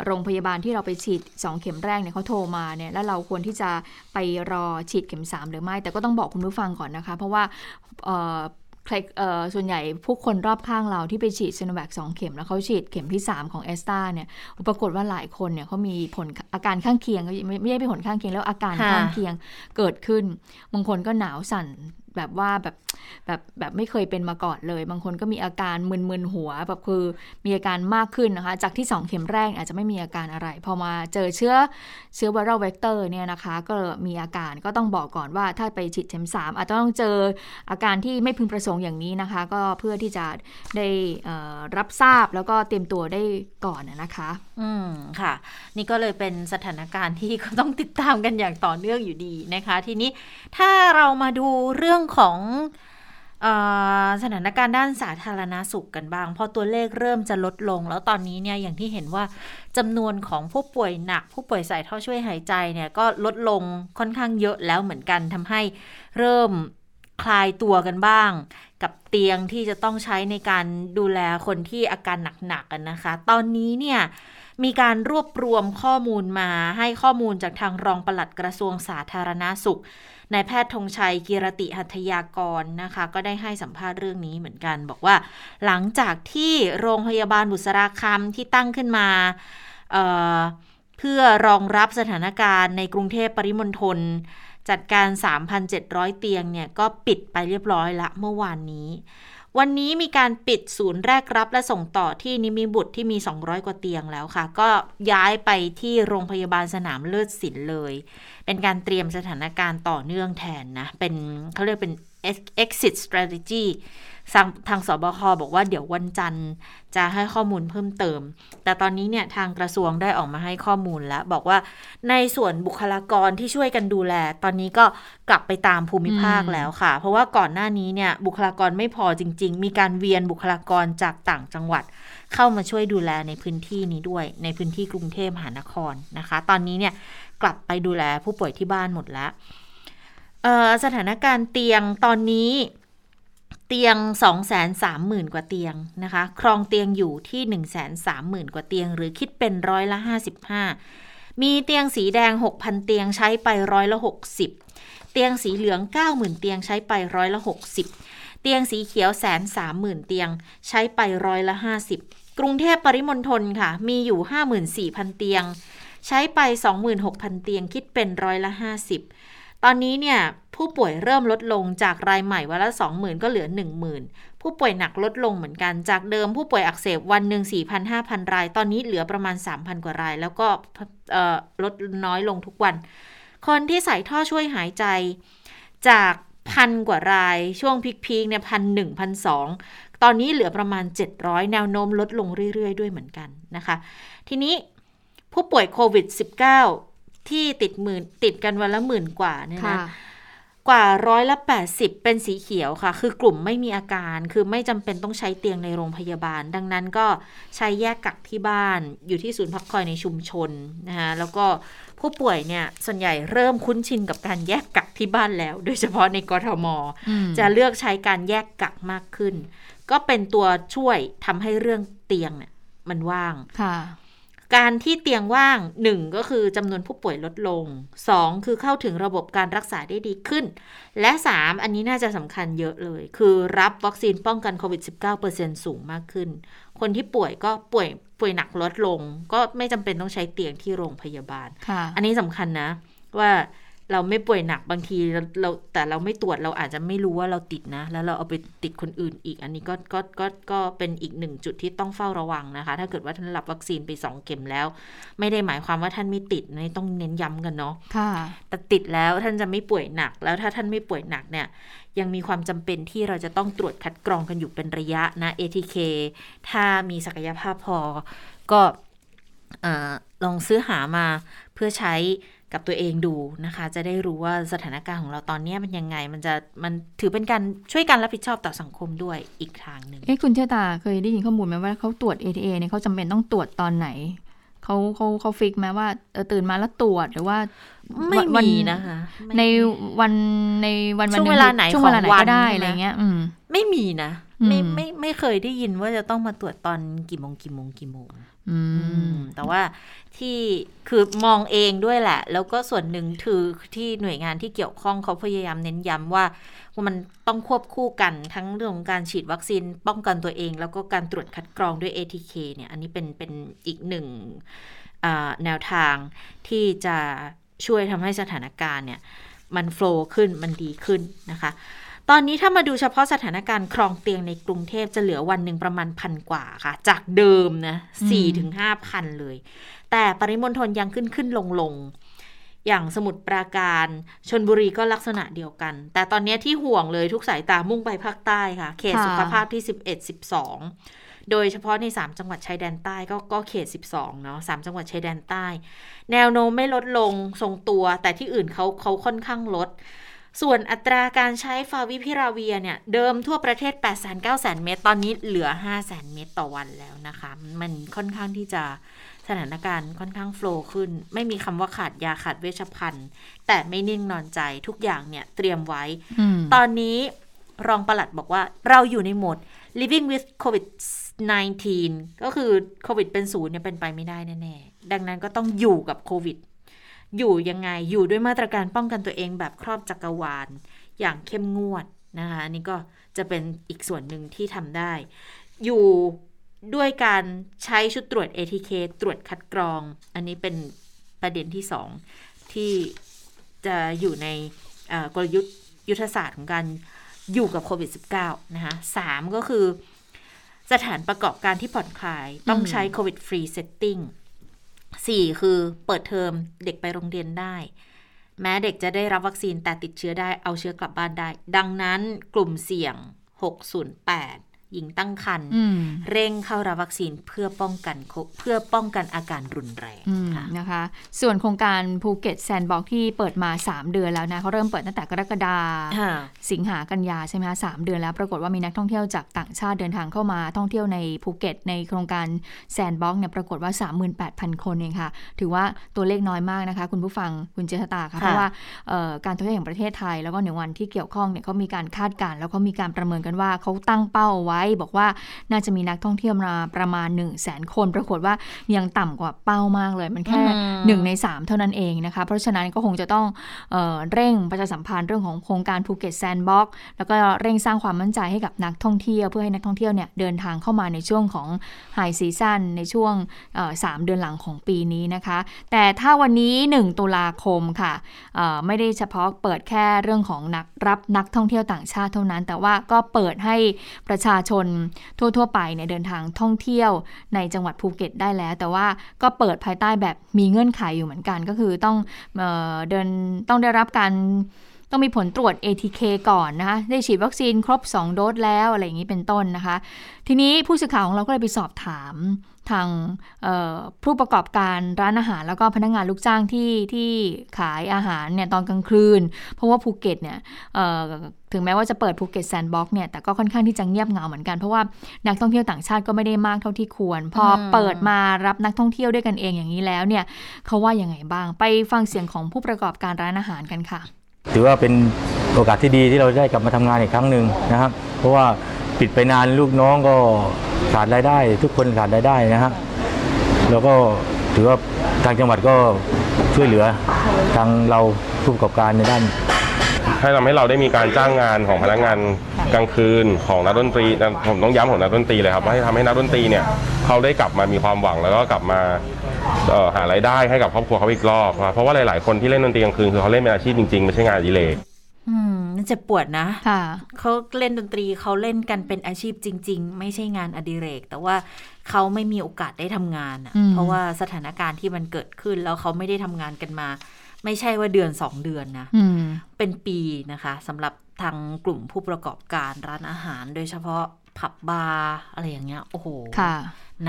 โรงพยาบาลที่เราไปฉีด 2 เข็มแรกเนี่ยเขาโทรมาเนี่ยแล้วเราควรที่จะไปรอฉีดเข็ม 3 หรือไม่ แต่ก็ต้องบอกคุณผู้ฟังก่อนนะคะ เพราะว่า ใครส่วนใหญ่ผู้คนรอบข้างเราที่ไปฉีดซีโนแวค2เข็มแล้วเขาฉีดเข็มที่ 3 ของแอสตราเนี่ยปรากฏว่าหลายคนเนี่ยเขามีผลอาการข้างเคียงไม่ไม่ได้เป็นผลข้างเคียงแล้วอาการข้างเคียงเกิดขึ้นบางคนก็หนาวสั่น แบบว่าแบบแบบแบบไม่เคยเป็นมาก่อนเลย บางคนก็มีอาการมึนๆหัวแบบคือมีอาการมากขึ้นนะคะ จากที่ 2 เข็มแรกอาจจะไม่มีอาการอะไร พอมาเจอเชื้อเชื้อ viral vector เนี่ยนะคะ ก็มีอาการก็ต้องบอกก่อนว่าถ้าไปฉีดเข็ม3อาจจะต้องเจออาการที่ไม่พึงประสงค์อย่างนี้นะคะ ก็เพื่อที่จะได้รับทราบแล้วก็เตรียมตัวได้ก่อนนะคะ อืมค่ะ นี่ก็เลยเป็นสถานการณ์ที่ก็ต้องติดตามกันอย่างต่อเนื่องอยู่ดีนะคะ ทีนี้ถ้าเรามาดูเรื่องของเออสถานการณ์ด้านสาธารณาสุขกันบ้าง พอตัวเลขเริ่มจะลดลง แล้วตอนนี้เนี่ยอย่างที่เห็นว่าจำนวนของผู้ป่วยหนัก ผู้ป่วยใส่ท่อช่วยหายใจเนี่ยก็ลดลงค่อนข้างเยอะแล้วเหมือนกันทำให้เริ่มคลายตัวกันบ้าง กับเตียงที่จะต้องใช้ในการดูแลคนที่อาการหนักๆกันนะคะ ตอนนี้เนี่ย มีการรวบรวมข้อมูลมาให้ข้อมูลจากทางรองปลัดกระทรวงสาธารณาสุขนายแพทย์ธงชัยกีรติหัตยากรนะคะ ก็ได้ให้สัมภาษณ์เรื่องนี้เหมือนกัน บอกว่า หลังจากที่โรงพยาบาลบุษราคำที่ตั้งขึ้นมาเเพื่อรองรับสถานการณ์ในกรุงเทพปริมณฑลจัดการ 3,700 เตียงเนี่ย ก็ปิดไปเรียบร้อยละเมื่อวานนี้ วันนี้มีการปิดศูนย์แรกรับและส่งต่อที่นิมิบุตรที่มี 200 กว่าเตียงแล้วค่ะ ก็ย้ายไปที่โรงพยาบาลสนามเลิศศิลป์เลย เป็นการเตรียมสถานการณ์ต่อเนื่องแทนนะ เป็นเขาเรียกเป็น exit strategy ทางทางสบคบอกว่าเดี๋ยววันจันทร์จะให้ข้อมูลเพิ่มเติม แต่ตอนนี้เนี่ยทางกระทรวงได้ออกมาให้ข้อมูลแล้ว บอกว่าในส่วนบุคลากรที่ช่วยกันดูแล ตอนนี้ก็กลับไปตามภูมิภาคแล้วค่ะ เพราะว่าก่อนหน้านี้เนี่ยบุคลากรไม่พอจริง ๆ มีการเวียนบุคลากรจากต่างจังหวัด เข้ามาช่วยดูแลในพื้นที่นี้ด้วย ในพื้นที่กรุงเทพมหานครนะคะ ตอนนี้เนี่ยกลับไปดูแลผู้ป่วยที่บ้านหมดแล้วสถานการณ์เตียงตอนนี้ เตียง 230,000 กว่าเตียงนะคะ ครองเตียงอยู่ที่ 130,000 กว่าเตียง หรือคิดเป็นร้อยละ 55 มีเตียงสีแดง 6,000 เตียงใช้ไปร้อยละ 60 เตียงสีเหลือง 90,000 เตียงใช้ไปร้อยละ 60 เตียงสีเขียวแสนสามหมื่นเตียงใช้ไปร้อยละ 50 กรุงเทพปริมณฑลค่ะ มีอยู่ 54,000 เตียง ใช้ไป 26,000 เตียงคิดเป็นร้อยละ 50 ตอนนี้เนี่ยผู้ป่วยเริ่มลดลงจากรายใหม่วันละ 20,000 ก็เหลือ 10,000 ผู้ป่วยหนักลดลงเหมือนกันจากเดิมผู้ป่วยอักเสบวันหนึ่ง4,000-5,000 ราย ตอนนี้เหลือประมาณ 3,000 กว่าราย แล้วก็ลดน้อยลงทุกวัน คนที่ใส่ท่อช่วยหายใจจากพันกว่ารายช่วงพีคๆเนี่ยพันหนึ่งพันสองตอนนี้เหลือประมาณ 700 แนวโน้มลดลงเรื่อย ๆ ด้วยเหมือนกันนะคะ ทีนี้ผู้ป่วยโควิด -19 ที่ติดหมื่นติดกันวันละหมื่นกว่าเนี่ยค่ะนะกว่าร้อยละ80เป็นสีเขียวค่ะ คือกลุ่มไม่มีอาการ คือไม่จำเป็นต้องใช้เตียงในโรงพยาบาล ดังนั้นก็ใช้แยกกักที่บ้าน อยู่ที่ศูนย์พักคอยในชุมชนนะคะแล้วก็ผู้ป่วยเนี่ยส่วนใหญ่เริ่มคุ้นชินกับการแยกกักที่บ้านแล้ว โดยเฉพาะในกทมอืมจะเลือกใช้การแยกกักมากขึ้น ก็เป็นตัวช่วยทำให้เรื่องเตียงเนี่ยมันว่างค่ะ การที่เตียงว่าง 1 ก็คือจำนวนผู้ป่วยลดลง 2 คือเข้าถึงระบบการรักษาได้ดีขึ้น และ 3 อันนี้น่าจะสำคัญเยอะเลย คือรับวัคซีนป้องกันโควิด -19% สูงมากขึ้น คนที่ป่วยก็ป่วยป่วยหนักลดลง ก็ไม่จำเป็นต้องใช้เตียงที่โรงพยาบาลค่ะอันนี้สำคัญนะว่า เราไม่ป่วยหนักบางทีเราเราแต่เราไม่ตรวจเราอาจจะไม่รู้ว่าเราติดนะ แล้วเราเอาไปติดคนอื่นอีก อันนี้ก็ก็ก็ก็เป็นอีกหนึ่งจุดที่ต้องเฝ้าระวังนะคะ ถ้าเกิดว่าท่านรับวัคซีนไปสองเข็มแล้ว ไม่ได้หมายความว่าท่านไม่ติดนี่ต้องเน้นย้ำกันเนาะค่ะแต่ติดแล้วท่านจะไม่ป่วยหนัก แล้วถ้าท่านไม่ป่วยหนักเนี่ยยังมีความจำเป็นที่เราจะต้องตรวจคัดกรองกันอยู่เป็นระยะนะ ATK ถ้ามีศักยภาพพอก็เออลองซื้อหามาเพื่อใช้ กับตัวเองดูนะคะ จะได้รู้ว่าสถานการณ์ของเราตอนเนี้ยมันยังไง มันจะมันถือเป็นการช่วยการรับผิดชอบต่อสังคมด้วยอีกทางหนึ่งเอ๊ะคุณเชษตาเคยได้ยินข้อมูลไหมว่าเขาตรวจ ATA เนี่ยเขาจำเป็นต้องตรวจตอนไหนเขาเขาเขาฟิกไหมว่าเออตื่นมาแล้วตรวจหรือว่าไม่วันมีนะคะไม่ในวันในวันวันช่วงนึ่เวลาไหนช่วงเวลาไหนของวัก็นได้ใช่ไหมอะไรเงี้ย อืมไม่มีนะ ไม่อืมไม่ไม่เคยได้ยินว่าจะต้องมาตรวจตอนกี่โมงกี่โมงกี่โมงอืมแต่ว่าที่คือมองเองด้วยแหละ แล้วก็ส่วนหนึ่งคือที่หน่วยงานที่เกี่ยวข้องเขาพยายามเน้นย้ำว่าว่ามันต้องควบคู่กันทั้งเรื่องของการฉีดวัคซีนป้องกันตัวเอง แล้วก็การตรวจคัดกรองด้วย ATK เนี่ย อันนี้เป็นเป็นอีกหนึ่งอ่าแนวทางที่จะช่วยทำให้สถานการณ์เนี่ย มันโฟล์ขึ้นมันดีขึ้นนะคะ ตอนนี้ถ้ามาดูเฉพาะสถานการณ์ครองเตียงในกรุงเทพจะเหลือวันหนึ่งประมาณพันกว่าค่ะ จากเดิมนะสี่ถึงห้าพันเลย แต่ปริมณฑลยังขึ้นขึ้นลงลงอย่างสมุทรปราการชนบุรีก็ลักษณะเดียวกัน แต่ตอนนี้ที่ห่วงเลยทุกสายตามุ่งไปภาคใต้ค่ะ เขตสุขภาพที่ 11 12 โดยเฉพาะใน 3 จังหวัดชายแดนใต้ก็ก็เขต 12 เนาะ3จังหวัดชายแดนใต้ แนวโน้มไม่ลดลงทรงตัว แต่ที่อื่นเขาเขาค่อนข้างลด ส่วนอัตราการใช้ฟาวิพิราเวียเนี่ย เดิมทั่วประเทศ8 9 0 0 0 0 เมตร ตอนนี้เหลือ 5 0 0 0 0 เมตรต่อวันแล้วนะคะ มันค่อนข้างที่จะสถานการณ์ค่อนข้างโฟล์ขึ้น ไม่มีคำว่าขาดยาขาดเวชภัณฑ์ แต่ไม่นิ่งนอนใจทุกอย่างเนี่ยเตรียมไว้อืมตอนนี้รองปลัดบอกว่าเราอยู่ในโหมด living with covid 19ก็คือโควิดเป็นศูนย์เนี่ยเป็นไปไม่ได้แน่ๆ ดังนั้นก็ต้องอยู่กับโควิด อยู่ยังไงอยู่ด้วยมาตรการป้องกันตัวเองแบบครอบจักรวาล อย่างเข้มงวดนะคะอันนี่ก็จะเป็นอีกส่วนหนึ่งที่ทำได้ อยู่ด้วยการใช้ชุดตรวจ ATK ตรวจคัดกรอง อันนี้เป็นประเด็นที่สองที่จะอยู่ในกลยุทธ์ยุทธศาสตร์ของการอยู่กับโควิด -19 นะคะสามก็คือ สถานประกอบการที่ผ่อนคลายต้องใช้ COVID free setting สี่คือเปิดเทอมเด็กไปโรงเรียนได้ แม้เด็กจะได้รับวัคซีนแต่ติดเชื้อได้เอาเชื้อกลับบ้านได้ ดังนั้นกลุ่มเสี่ยง 608 หญิงตั้งครรภ์อืมเร่งเข้ารับวัคซีนเพื่อป้องกันโคเพื่อป้องกันอาการรุนแรงอืมค่ะนะคะ ส่วนโครงการภูเก็ต sandbox ที่เปิดมา 3 เดือนแล้วนะเขาเริ่มเปิดตั้งแต่กรกฎาค่ะสิงหากันยาใช่ไหมคะสามเดือนแล้วปรากฏว่ามีนักท่องเที่ยวจากต่างชาติเดินทางเข้ามาท่องเที่ยวในภูเก็ต ในโครงการ sandbox เนี่ยปรากฏว่า 38,000 คนเองค่ะ ถือว่าตัวเลขน้อยมากนะคะ คุณผู้ฟังคุณเจษตาค่ะค่ะเพราะว่าเอ่อการท่องเที่ยวแห่งประเทศไทย แล้วก็หน่วยงานที่เกี่ยวข้องเนี่ยเขามีการคาดการณ์แล้วเขามีการประเมินกันว่าเขาตั้งเป้าไว้บอกว่าน่าจะมีนักท่องเที่ยวมาประมาณ 1 0 0 0 0แสนคน ปรากฏว่ายังต่ำกว่าเป้ามากเลย มันแค่อืมหนึ่งในสามเท่านั้นเองนะคะ เพราะฉะนั้นก็คงจะต้องเอ่อเร่งประชาสัมพันธ์เรื่องของโครงการภูเก็ตแซนด์บ็อกแล้วก็เร่งสร้างความมั่นใจให้กับนักท่องเที่ยว เพื่อให้นักท่องเที่ยวเนี่ยเดินทางเข้ามาในช่วงของhigh season ในช่วงเอ่อสามเดือนหลังของปีนี้นะคะ แต่ถ้าวันนี้ 1 ตุลาคมค่ะเอ่อไม่ได้เฉพาะเปิดแค่เรื่องของนักรับนักท่องเที่ยวต่างชาติเท่านั้น แต่ว่าก็เปิดให้ประชาชนทั่ว ๆ ไปเนี่ยเดินทางท่องเที่ยวในจังหวัดภูเก็ตได้แล้ว แต่ว่าก็เปิดภายใต้แบบมีเงื่อนไขอยู่เหมือนกัน ก็คือต้องเออเดินต้องได้รับการ ต้องมีผลตรวจ ATK ก่อนนะคะ ได้ฉีดวัคซีนครบ 2 โดสแล้วอะไรอย่างนี้เป็นต้นนะคะ ทีนี้ผู้สื่อข่าวของเราก็เลยไปสอบถามทางผู้ประกอบการร้านอาหารแล้วก็พนักงานลูกจ้างที่ที่ขายอาหารเนี่ยตอนกลางคืน เพราะว่าภูเก็ตเนี่ยถึงแม้ว่าจะเปิดภูเก็ต sandbox เนี่ยแต่ก็ค่อนข้างที่จะเงียบเหงาเหมือนกัน เพราะว่านักท่องเที่ยวต่างชาติก็ไม่ได้มากเท่าที่ควร พอเปิดมารับนักท่องเที่ยวด้วยกันเองอย่างนี้แล้วเนี่ยเขาว่ายังไงบ้างไปฟังเสียงของผู้ประกอบการร้านอาหารกันค่ะ ถือว่าเป็นโอกาสที่ดีที่เราได้กลับมาทำงานอีกครั้งหนึ่งนะครับ เพราะว่าปิดไปนานลูกน้องก็ขาดรายได้ ทุกคนขาดรายได้นะฮะแล้วก็ถือว่าทางจังหวัดก็ช่วยเหลือทางเราผู้ประกอบการในด้าน ให้ทำให้เราได้มีการจ้างงานของพนักงานกลางคืนของนักดนตรีนะผมต้องย้ำของนักดนตรีเลยครับว่าให้ทำให้นักดนตรีเนี่ยเขาได้กลับมามีความหวังแล้วก็กลับมาเอ่อหารายได้ให้กับครอบครัวเขาอีกรอบครับเพราะว่าหลาย ๆ คนที่เล่นดนตรีกลางคืนคือเขาเล่นเป็นอาชีพจริงๆไม่ใช่งานอดิเรก อืมมันเจ็บปวดนะ ค่ะ เขาเล่นดนตรีเขาเล่นกันเป็นอาชีพจริง ๆ ไม่ใช่งานอดิเรก แต่ว่าเขาไม่มีโอกาสได้ทำงานอะอืม เพราะว่าสถานการณ์ที่มันเกิดขึ้นแล้วเขาไม่ได้ทำงานกันมา ไม่ใช่ว่าเดือนสองเดือนนะอืมเป็นปีนะคะสำหรับทางกลุ่มผู้ประกอบการร้านอาหาร โดยเฉพาะผับบาร์อะไรอย่างเงี้ยโอ้โหค่ะ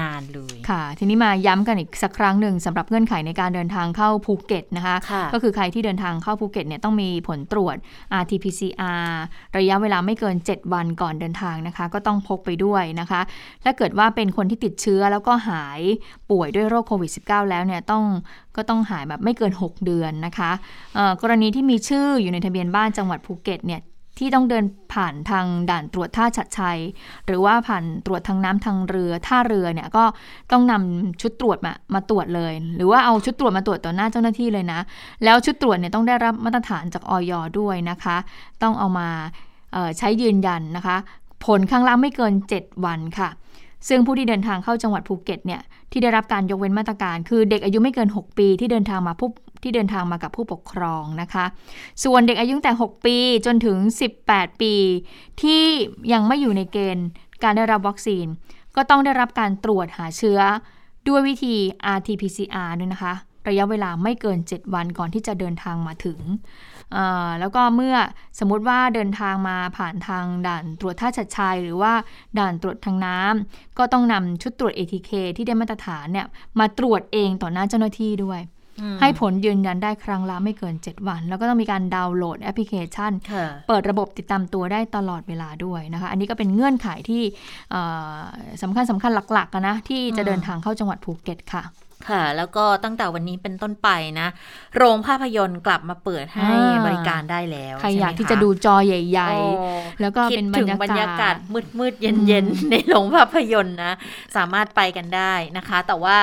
นานเลยค่ะ ทีนี้มาย้ำกันอีกสักครั้งหนึ่งสำหรับเงื่อนไขในการเดินทางเข้าภูเก็ตนะคะค่ะก็คือใครที่เดินทางเข้าภูเก็ตเนี่ยต้องมีผลตรวจ RT-PCR ระยะเวลาไม่เกิน 7 วันก่อนเดินทางนะคะ ก็ต้องพกไปด้วยนะคะถ้าเกิดว่าเป็นคนที่ติดเชื้อแล้วก็หายป่วยด้วยโรคโควิด -19 แล้วเนี่ยต้องก็ต้องหายแบบไม่เกิน 6 เดือนนะคะเอ่อกรณีที่มีชื่ออยู่ในทะเบียนบ้านจังหวัดภูเก็ตเนี่ย ที่ต้องเดินผ่านทางด่านตรวจท่าชัดชัย หรือว่าผ่านตรวจทางน้ำทางเรือท่าเรือเนี่ยก็ต้องนำชุดตรวจมามาตรวจเลย หรือว่าเอาชุดตรวจมาตรวจต่อหน้าเจ้าหน้าที่เลยนะ แล้วชุดตรวจเนี่ยต้องได้รับมาตรฐานจากออยด้วยนะคะ ต้องเอามาใช้ยืนยันนะคะ ผลข้างล่างไม่เกิน 7 วันค่ะ ซึ่งผู้ที่เดินทางเข้าจังหวัดภูเก็ตเนี่ยที่ได้รับการยกเว้นมาตรการ คือเด็กอายุไม่เกิน 6 ปีที่เดินทางมาผู้ ที่เดินทางมากับผู้ปกครองนะคะ ส่วนเด็กอายุตั้งแต่ 6 ปีจนถึง 18 ปี ที่ยังไม่อยู่ในเกณฑ์การได้รับวัคซีน ก็ต้องได้รับการตรวจหาเชื้อ ด้วยวิธี RT-PCR ด้วยนะคะ ระยะเวลาไม่เกิน 7 วันก่อนที่จะเดินทางมาถึง แล้วก็เมื่อสมมติว่าเดินทางมาผ่านทางด่านตรวจท่าชัดชัย หรือว่าด่านตรวจทางน้ำก็ต้องนำชุดตรวจ ATK ที่ได้มาตรฐานเนี่ยมาตรวจเองต่อหน้าเจ้าหน้าที่ด้วย ให้ผลยืนยันได้ครั้งละไม่เกิน 7 วัน แล้วก็ต้องมีการดาวน์โหลดแอปพลิเคชันค่ะเปิดระบบติดตามตัวได้ตลอดเวลาด้วยนะคะ อันนี้ก็เป็นเงื่อนไขที่เอ่อสำคัญสำคัญหลักๆอะนะที่จะอืมเดินทางเข้าจังหวัดภูเก็ตค่ะ ค่ะ แล้วก็ตั้งแต่วันนี้เป็นต้นไปนะ โรงภาพยนตร์กลับมาเปิดให้อ่าบริการได้แล้วใครช่ไหมอยากที่คจะดูจอใหญ่โอ้ๆแล้วก็คิดเป็นบรถึงรยาบรรยากาากศศมืดมืดๆ เย็นเย็นอืมๆในโรงภาพยนตร์นะ สามารถไปกันได้นะคะ แต่ว่า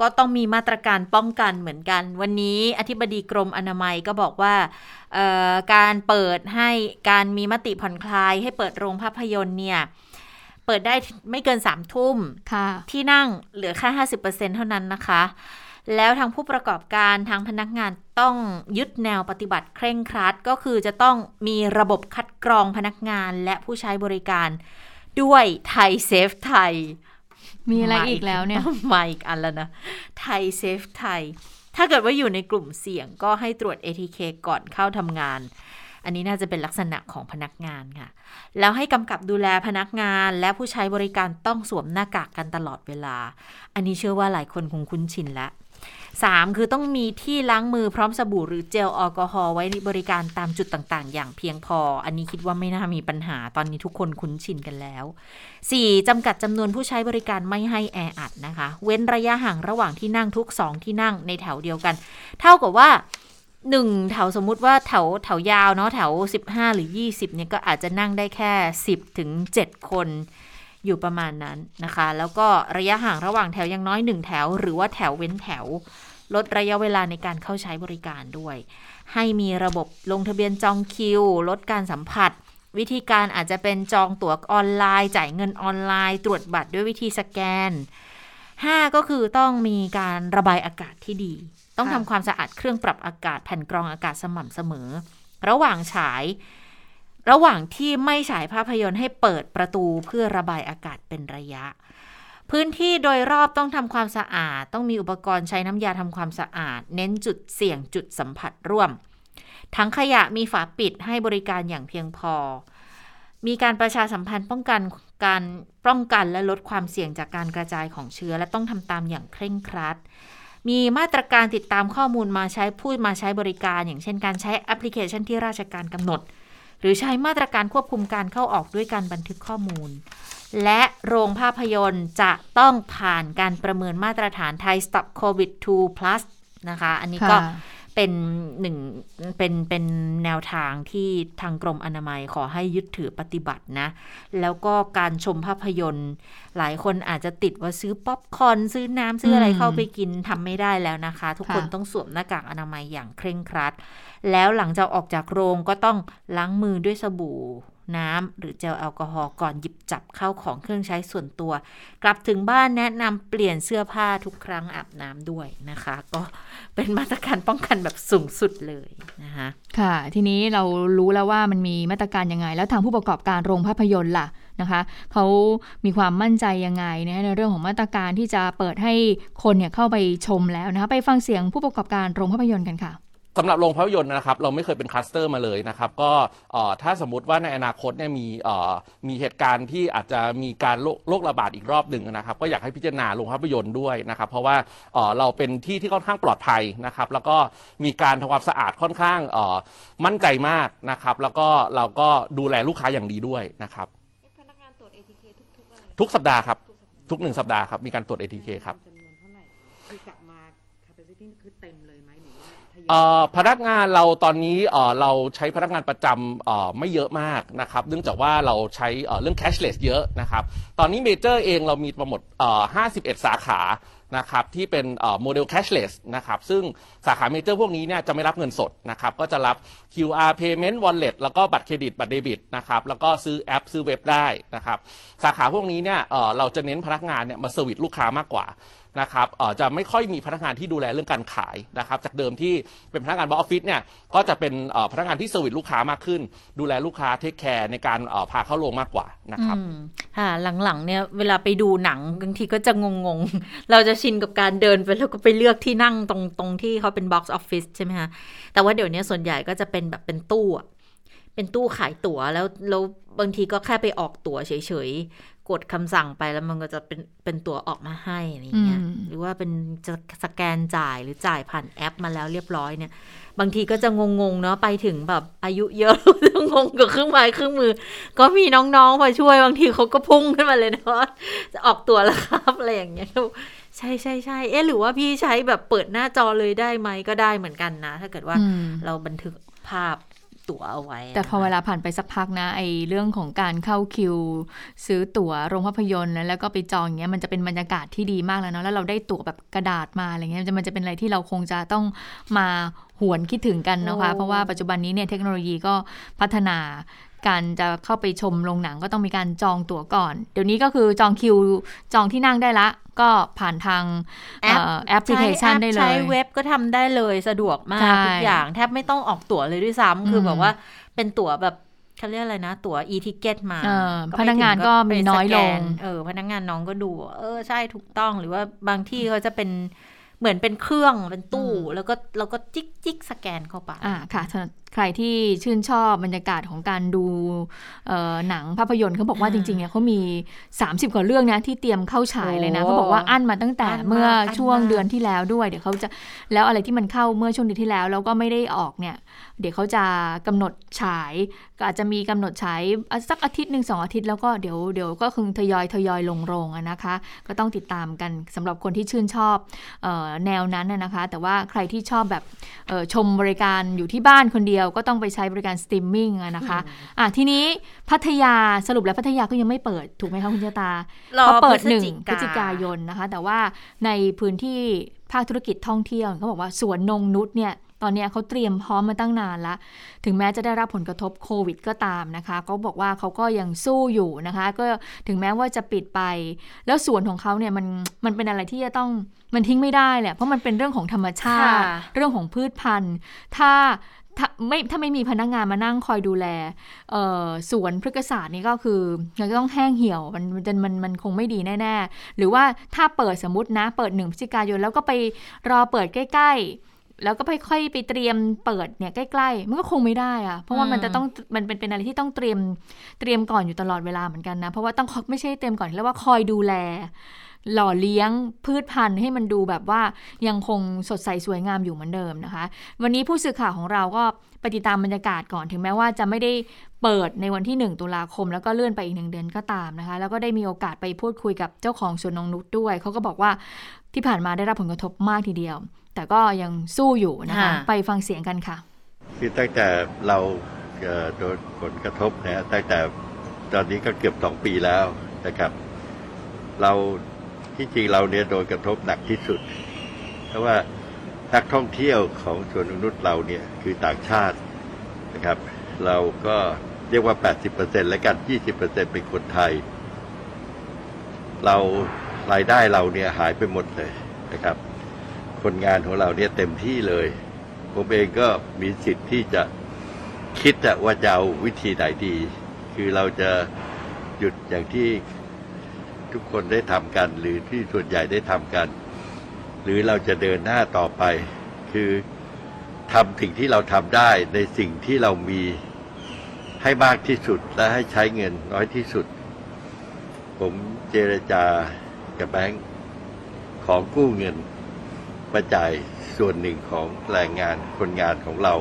ก็ต้องมีมาตรการป้องกันเหมือนกัน วันนี้อธิบดีกรมอนามัยก็บอกว่าเอ่อการเปิดให้การมีมติผ่อนคลายให้เปิดโรงภาพยนตร์เนี่ย เปิดได้ไม่เกินสามทุ่มค่ะที่นั่งเหลือแค่50%เท่านั้นนะคะ แล้วทางผู้ประกอบการทางพนักงานต้องยึดแนวปฏิบัติเคร่งครัด ก็คือจะต้องมีระบบคัดกรองพนักงานและผู้ใช้บริการ ด้วยไทยเซฟไทย มีอะไรอีกแล้วเนี่ยมาอีกอันแล้วนะไทยเซฟไทยถ้าเกิดว่าอยู่ในกลุ่มเสี่ยงก็ให้ตรวจ ATK ก่อนเข้าทำงาน อันนี้น่าจะเป็นลักษณะของพนักงานค่ะ แล้วให้กำกับดูแลพนักงานและผู้ใช้บริการต้องสวมหน้ากากกันตลอดเวลา อันนี้เชื่อว่าหลายคนคงคุ้นชินแล้ว 3. คือต้องมีที่ล้างมือพร้อมสบู่หรือเจลแอลกอฮอล์ไว้บริการตามจุดต่างๆ อย่างเพียงพอ อันนี้คิดว่าไม่น่ามีปัญหาตอนนี้ทุกคนคุ้นชินกันแล้ว 4. จำกัดจำนวนผู้ใช้บริการไม่ให้แออัดนะคะ เว้นระยะห่างระหว่างที่นั่งทุก 2 ที่นั่งในแถวเดียวกัน เท่ากับว่า 1แถวสมมุติว่าแถวแถวยาวเนาะแถว 15 หรือ 20เนี่ยก็อาจจะนั่งได้แค่ 10 ถึง 7 คนอยู่ประมาณนั้นนะคะ แล้วก็ระยะห่างระหว่างแถวอย่างน้อย 1 แถว หรือว่าแถวเว้นแถว ลดระยะเวลาในการเข้าใช้บริการด้วย ให้มีระบบลงทะเบียนจองคิว ลดการสัมผัส วิธีการอาจจะเป็นจองตั๋วออนไลน์ จ่ายเงินออนไลน์ ตรวจบัตรด้วยวิธีสแกน 5 ก็คือต้องมีการระบายอากาศที่ดี ต้องค่ะทำความสะอาดเครื่องปรับอากาศแผ่นกรองอากาศสม่ำเสมอ ระหว่างฉาย ระหว่างที่ไม่ฉายภาพยนตร์ให้เปิดประตูเพื่อระบายอากาศเป็นระยะ พื้นที่โดยรอบต้องทำความสะอาด ต้องมีอุปกรณ์ใช้น้ำยาทำความสะอาด เน้นจุดเสี่ยงจุดสัมผัสร่วมทั้งขยะมีฝาปิดให้บริการอย่างเพียงพอ มีการประชาสัมพันธ์ป้องกันการป้องกันและลดความเสี่ยงจากการกระจายของเชื้อ และต้องทำตามอย่างเคร่งครัด มีมาตรการติดตามข้อมูลมาใช้พูดมาใช้บริการ อย่างเช่นการใช้แอปพลิเคชันที่ราชการกำหนด หรือใช้มาตรการควบคุมการเข้าออกด้วยการบันทึกข้อมูล และโรงภาพยนตร์จะต้องผ่านการประเมินมาตรฐานไทย Stop COVID 2 plus นะคะ อันนี้ก็ เป็นหนึ่งเป็นเป็นแนวทางที่ทางกรมอนามัยขอให้ยึดถือปฏิบัตินะ แล้วก็การชมภาพยนตร์ หลายคนอาจจะติดว่าซื้อป๊อปคอร์นซื้อน้ำซื้ออะไรเข้าไปกินทำไม่ได้แล้วนะคะ ทุกคนค่ะต้องสวมหน้ากากอนามัยอย่างเคร่งครัด แล้วหลังจากออกจากโรงก็ต้องล้างมือด้วยสบู่ น้ำหรือเจลแอลกอฮอล์ก่อนหยิบจับเข้าของเครื่องใช้ส่วนตัว กลับถึงบ้านแนะนำเปลี่ยนเสื้อผ้าทุกครั้งอาบน้ำด้วยนะคะ ก็เป็นมาตรการป้องกันแบบสูงสุดเลยนะคะค่ะ ทีนี้เรารู้แล้วว่ามันมีมาตรการยังไง แล้วทางผู้ประกอบการโรงภาพยนตร์ล่ะนะคะเขามีความมั่นใจยังไงนะในเรื่องของมาตรการที่จะเปิดให้คนเนี่ยเข้าไปชมแล้วนะคะไปฟังเสียงผู้ประกอบการโรงภาพยนตร์กันค่ะ สำหรับโรงภาพยนตร์นะครับเราไม่เคยเป็นคลัสเตอร์มาเลยนะครับก็เอ่อถ้าสมมติว่าในอนาคตเนี่ยมีเอ่อมีเหตุการณ์ที่อาจจะมีการโรคโรคระบาดอีกรอบหนึ่งนะครับ ก็อยากให้พิจารณาโรงภาพยนตร์ด้วยนะครับ เพราะว่าเอ่อเราเป็นที่ที่ค่อนข้างปลอดภัยนะครับ แล้วก็มีการทำความสะอาดค่อนข้างเอ่อมั่นใจมากนะครับ แล้วก็เราก็ดูแลลูกค้าอย่างดีด้วยนะครับทุกสัปดาห์ครับ ทุกหนึ่งสัปดาห์ครับมีการตรวจ ATK ครับจำนวนเท่าไหร่ เอ่อพนักงานเราตอนนี้เอ่อเราใช้พนักงานประจำเอ่อไม่เยอะมากนะครับเนื่องจากว่าเราใช้เอ่อเรื่อง cashless เยอะนะครับตอนนี้เมเจอร์เองเรามีทั้งหมดเอ่อ51 สาขานะครับที่เป็นโมเดล cashless นะครับซึ่งสาขาเมเจอร์พวกนี้เนี่ยจะไม่รับเงินสดนะครับก็จะรับ QR payment wallet แล้วก็บัตรเครดิตบัตรเดบิตนะครับแล้วก็ซื้อแอปซื้อเว็บได้นะครับสาขาพวกนี้เนี่ยเอ่อเราจะเน้นพนักงานเนี่ยมา service ลูกค้ามากกว่า นะครับเอ่อจะไม่ค่อยมีพนักงานที่ดูแลเรื่องการขายนะครับ จากเดิมที่เป็นพนักงาน box office เนี่ยก็จะเป็นเอ่อพนักงานที่ service ลูกค้ามากขึ้น ดูแลลูกค้า take care ในการเอ่อพาเข้าโรงมากกว่านะครับค่ะหลังๆเนี่ยเวลาไปดูหนังบางทีก็จะงงๆ เราจะชินกับการเดินไปแล้วก็ไปเลือกที่นั่งตรงตรงที่เขาเป็น box office ใช่ไหมคะแต่ว่าเดี๋ยวนี้ส่วนใหญ่ก็จะเป็นแบบเป็นตู้เป็นตู้ขายตั๋วแล้วแล้วบางทีก็แค่ไปออกตั๋วเฉยๆกดคำสั่งไปแล้วมันก็จะเป็นเป็นตั๋วออกมาให้อะไรอย่างเงี้ยอืมหรือว่าเป็นจะสแกนจ่ายหรือจ่ายผ่านแอปมาแล้วเรียบร้อยเนี่ย บางทีก็จะงงๆเนาะไปถึงแบบอายุเยอะจะงงกับเครื่องไม้เครื่องมือ ก็มีน้องๆมาช่วยบางทีเขาก็พุ่งขึ้นมาเลยนะว่าจะออกตัวแล้วครับอะไรอย่างเงี้ยใช่ใช่ใช่เอ๊ะหรือว่าพี่ใช้แบบเปิดหน้าจอเลยได้ไหมก็ได้เหมือนกันนะ ถ้าเกิดว่าอืมเราบันทึกภาพ ตั๋วเอาไว้ แต่พอเวลาผ่านไปสักพักนะไอเรื่องของการเข้าคิว ซื้อตั๋วโรงภาพยนตร์แล้วก็ไปจองอย่างเงี้ยมันจะเป็นบรรยากาศที่ดีมากแล้วเนาะแล้วเราได้ตั๋วแบบกระดาษมาอะไรเงี้ยมันจะเป็นอะไรที่เราคงจะต้องมาหวนคิดถึงกันนะคะ เพราะว่าปัจจุบันนี้เนี่ยเทคโนโลยีก็พัฒนา การจะเข้าไปชมโรงหนังก็ต้องมีการจองตั๋วก่อน เดี๋ยวนี้ก็คือจองคิวจองที่นั่งได้ละ ก็ผ่านทางแอปเอ่อแอปพลิเคชันได้เลใช้ยเว็บก็ทำได้เลยสะดวกมากใช่ทุกอย่างแทบไม่ต้องออกตั๋วเลยด้วยซ้ำคืออมแบบว่าเป็นตั๋วแบบเขาเรียกอะไรนะ ตั๋ว e-ticket มาเออก็ไปพนักงานถึก็มีน้อยลงไปสแกนเออพนักงานน้องก็ดูว่าเออใช่ถูกต้องหรือว่าบางที่เขาจะเป็นเหมือนเป็นเครื่องเป็นตู้ แล้วก็เราก็จิ๊กจิ๊กสแกนเข้าไปอ่าค่ะสำหรับ ใครที่ชื่นชอบบรรยากาศของการดูเอ่อหนังภาพยนตร์เขาบอกว่าอ่าจริงๆเนี่ยเขามี 30 กว่าเรื่องนะที่เตรียมเข้าฉายเลยนะโอ้เขาบอกว่าอั้นมาตั้งแต่อั้นมากเมื่ออั้นช่วงมากเดือนที่แล้วด้วย เดี๋ยวเขาจะแล้วอะไรที่มันเข้าเมื่อช่วงเดือนที่แล้ว แล้วก็ไม่ได้ออกเนี่ย เดี๋ยวเขาจะกำหนดฉายก็อาจจะมีกำหนดฉายอะสักอาทิตย์หนึ่งสองอาทิตย์แล้วก็เดี๋ยวเดี๋ยวก็คงทยอยทยอยลงโรงอะนะคะ ก็ต้องติดตามกันสำหรับคนที่ชื่นชอบเออแนวนั้นน่ะนะคะ แต่ว่าใครที่ชอบแบบเอ่อชมบริการอยู่ที่บ้านคนเดียวก็ต้องไปใช้บริการสตรีมมิ่งอะนะคะอะทีนี้พัทยาสรุปแล้วพัทยาก็ยังไม่เปิดถูกไหมคะคุณเจตารอเขาเปิดพฤศหนึ่งจิพฤศจิกายนนะคะ แต่ว่าในพื้นที่ภาคธุรกิจท่องเที่ยวเขาบอกว่าสวนนงนุชเนี่ยตอนเนี้ยเขาเตรียมพร้อมมาตั้งนานละ ถึงแม้จะได้รับผลกระทบโควิดก็ตามนะคะเขาบอกว่าเขาก็ยังสู้อยู่นะคะ ก็ถึงแม้ว่าจะปิดไป แล้วสวนของเขาเนี่ยมันมันเป็นอะไรที่จะต้องมันทิ้งไม่ได้แหละ เพราะมันเป็นเรื่องของธรรมชาติค่ะเรื่องของพืชพันธุ์ ถ้า ถ้าไม่ถ้าไม่มีพนักงานมานั่งคอยดูแลเสวนพฤกษศาสตร์นี่ก็คือมันจะต้องแห้งเหี่ยวมันมันจะมันมันคงไม่ดีแน่ๆ หรือว่าถ้าเปิดสมมตินะ เปิดหนึ่งพฤศจิกายน แล้วก็ไปรอเปิดใกล้ ๆ แล้วก็ไปค่อยไปเตรียมเปิดเนี่ยใกล้ๆ มันก็คงไม่ได้อะเพราะว่ามันจะต้องมันเป็นเป็นอะไรที่ต้องเตรียมเตรียมก่อนอยู่ตลอดเวลาเหมือนกันนะ เพราะว่าต้องไม่ใช่เตรียมก่อนแล้วว่าคอยดูแล หล่อเลี้ยงพืชพันธุ์ให้มันดูแบบว่ายังคงสดใสสวยงามอยู่เหมือนเดิมนะคะ วันนี้ผู้สื่อข่าวของเราก็ไปติดตามบรรยากาศก่อนถึงแม้ว่าจะไม่ได้เปิดในวันที่ 1 ตุลาคม แล้วก็เลื่อนไปอีกหนึ่งเดือนก็ตามนะคะ แล้วก็ได้มีโอกาสไปพูดคุยกับเจ้าของสวนนงนุชด้วย เขาก็บอกว่าที่ผ่านมาได้รับผลกระทบมากทีเดียว แต่ก็ยังสู้อยู่นะคะค่ะไปฟังเสียงกันค่ะ คือตั้งแต่เราเอ่อโดนผลกระทบนะฮะตั้งแต่ตอนนี้ก็เกือบสองปีแล้วนะครับ เรา ที่จริงเราเนี่ยโดนกระทบหนักที่สุด เพราะว่านักท่องเที่ยวของสวนนกนุษย์เราเนี่ยคือต่างชาตินะครับ เราก็เรียกว่า 80%และกัน 20%เป็นคนไทย เรารายได้เราเนี่ยหายไปหมดเลยนะครับ คนงานของเราเนี่ยเต็มที่เลย ผมเองก็มีสิทธิ์ที่จะคิดว่าจะเอาวิธีไหนดี คือเราจะหยุดอย่างที่ ทุกคนได้ทำกัน หรือที่ส่วนใหญ่ได้ทำกัน หรือเราจะเดินหน้าต่อไป คือทำสิ่งที่เราทำได้ในสิ่งที่เรามีให้มากที่สุดและให้ใช้เงินน้อยที่สุด ผมเจรจากับแบงค์ของกู้เงินมาจ่ายส่วนหนึ่งของแรงงานคนงานของเรา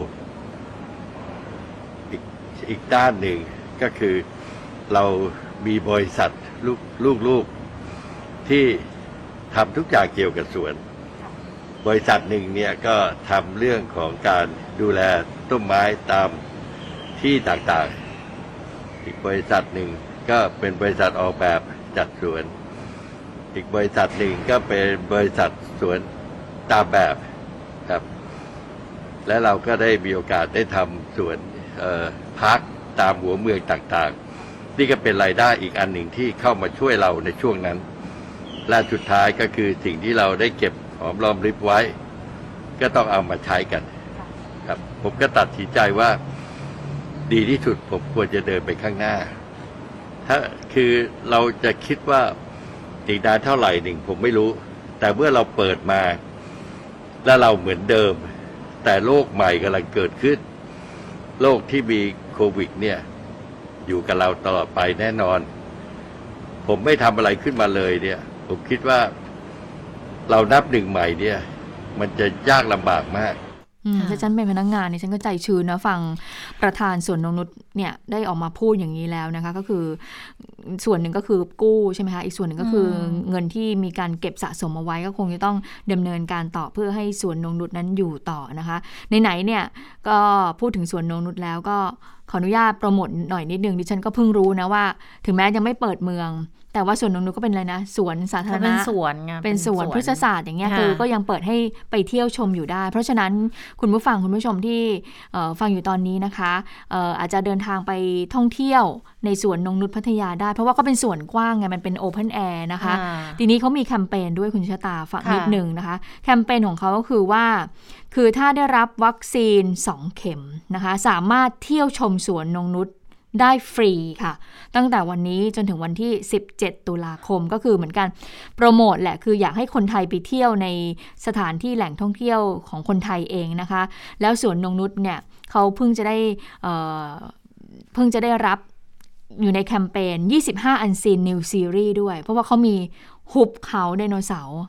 อีกอีกด้านหนึ่งก็คือเรามีบริษัท ลูกลูกลูกที่ทำทุกอย่างเกี่ยวกับสวน บริษัทหนึ่งเนี่ยก็ทำเรื่องของการดูแลต้นไม้ตามที่ต่างๆ อีกบริษัทหนึ่งก็เป็นบริษัทออกแบบจัดสวน อีกบริษัทหนึ่งก็เป็นบริษัทสวนตามแบบครับ และเราก็ได้มีโอกาสได้ทำสวนเอ่อพักตามหัวเมืองต่างๆ นี่ก็เป็นรายได้อีกอันหนึ่งที่เข้ามาช่วยเราในช่วงนั้น และสุดท้ายก็คือสิ่งที่เราได้เก็บหอมรอมริบไว้ ก็ต้องเอามาใช้กัน ครับ ผมก็ตัดสินใจว่า ดีที่สุดผมควรจะเดินไปข้างหน้า ถ้าคือเราจะคิดว่าอีกนานเท่าไหร่หนึ่งผมไม่รู้ แต่เมื่อเราเปิดมา แล้วเราเหมือนเดิม แต่โลกใหม่กำลังเกิดขึ้น โลกที่มีโควิดเนี่ย อยู่กับเราตลอดไปแน่นอน ผมไม่ทำอะไรขึ้นมาเลยเนี่ย ผมคิดว่าเรานับหนึ่งใหม่เนี่ย มันจะยากลำบากมากอืมค่ะถ้าฉันเป็นพนักงานเนี่ยฉันก็ใจชื้นนะฟังประธานส่วนนงนุษย์เนี่ยได้ออกมาพูดอย่างนี้แล้วนะคะ ก็คือส่วนหนึ่งก็คือกู้ใช่ไหมคะอีกส่วนหนึ่งก็คืออเงินที่มีการเก็บสะสมเอาไว้ก็คงจะต้องดำเนินการต่อเพื่อให้ส่วนนงนุษย์นั้นอยู่ต่อนะคะไหนๆเนี่ยก็พูดถึงส่วนนงนุษย์แล้วก็ ขออนุญาตโปรโมทหน่อยนิดนึงดิฉันก็เพิ่งรู้นะว่า ถึงแม้ยังไม่เปิดเมือง แต่ว่าส่วนนงนุษย์ก็เป็นอะไรนะ สวนสาธารณะเป็นสวนไงเป็นสวนพฤกษศาสตร์อย่างเงี้ยค่ะคือก็ยังเปิดให้ไปเที่ยวชมอยู่ได้ เพราะฉะนั้นคุณผู้ฟังคุณผู้ชมที่เอ่อฟังอยู่ตอนนี้นะคะเอ่ออาจจะเดินทางไปท่องเที่ยวในสวนนงนุษย์พัทยาได้ เพราะว่าก็เป็นสวนกว้างไงมันเป็น open air นะคะอ่าทีนี้เขามีแคมเปญด้วยคุณชะตาฝากค่ะนิดหนึ่งนะคะ แคมเปญของเขาก็คือว่า คือถ้าได้รับวัคซีน 2 เข็มนะคะ สามารถเที่ยวชมสวนนงนุษย์ได้ฟรีค่ะ ตั้งแต่วันนี้จนถึงวันที่ 17 ตุลาคมก็คือเหมือนกันโปรโมทแหละคืออยากให้คนไทยไปเที่ยวในสถานที่แหล่งท่องเที่ยวของคนไทยเองนะคะ แล้วสวนนงนุษย์เนี่ยเขาเพิ่งจะได้เเพิ่งจะได้รับอยู่ในแคมเปญ 25 อันซีนนิวซีรีส์ด้วย เพราะว่าเขามีหุบเขาไดโนเสาร์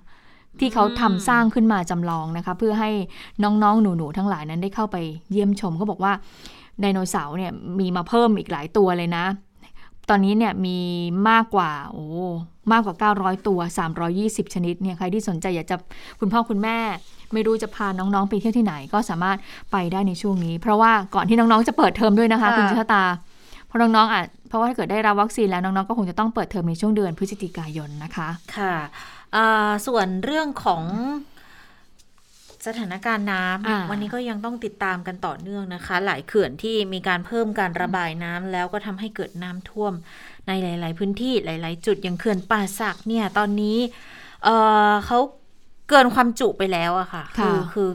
ที่เขาทำสร้างขึ้นมาจำลองนะคะ เพื่อให้น้องๆ หนูๆ ทั้งหลายนั้นได้เข้าไปเยี่ยมชมเขาบอกว่าไดโนเสาร์เนี่ยมีมาเพิ่มอีกหลายตัวเลยนะ ตอนนี้เนี่ยมีมากกว่าโอ้มากกว่า 900 ตัว 320 ชนิดเนี่ยใครที่สนใจอยากจะคุณพ่อคุณแม่ ไม่รู้จะพาน้องๆไปเที่ยวที่ไหนก็สามารถไปได้ในช่วงนี้ เพราะว่าก่อนที่น้องๆจะเปิดเทอมด้วยนะคะค่ะคุณชะตาเพราะน้องๆอาจเพราะว่าถ้าเกิดได้รับวัคซีนแล้วน้องๆ ก็คงจะต้องเปิดเทอมในช่วงเดือนพฤศจิกายนนะคะ ค่ะอ่า ส่วนเรื่องของสถานการณ์น้อ่าำวันนี้ก็ยังต้องติดตามกันต่อเนื่องนะคะ หลายเขื่อนที่มีการเพิ่มการระบายน้ำแล้วก็ทำให้เกิดน้ำท่วมในหลาย ๆ พื้นที่หลาย ๆ จุดอย่างเขื่อนป่าสักเนี่ยตอนนี้เอ่อเขาเกินความจุไปแล้วอะค่ะค่ะอคือ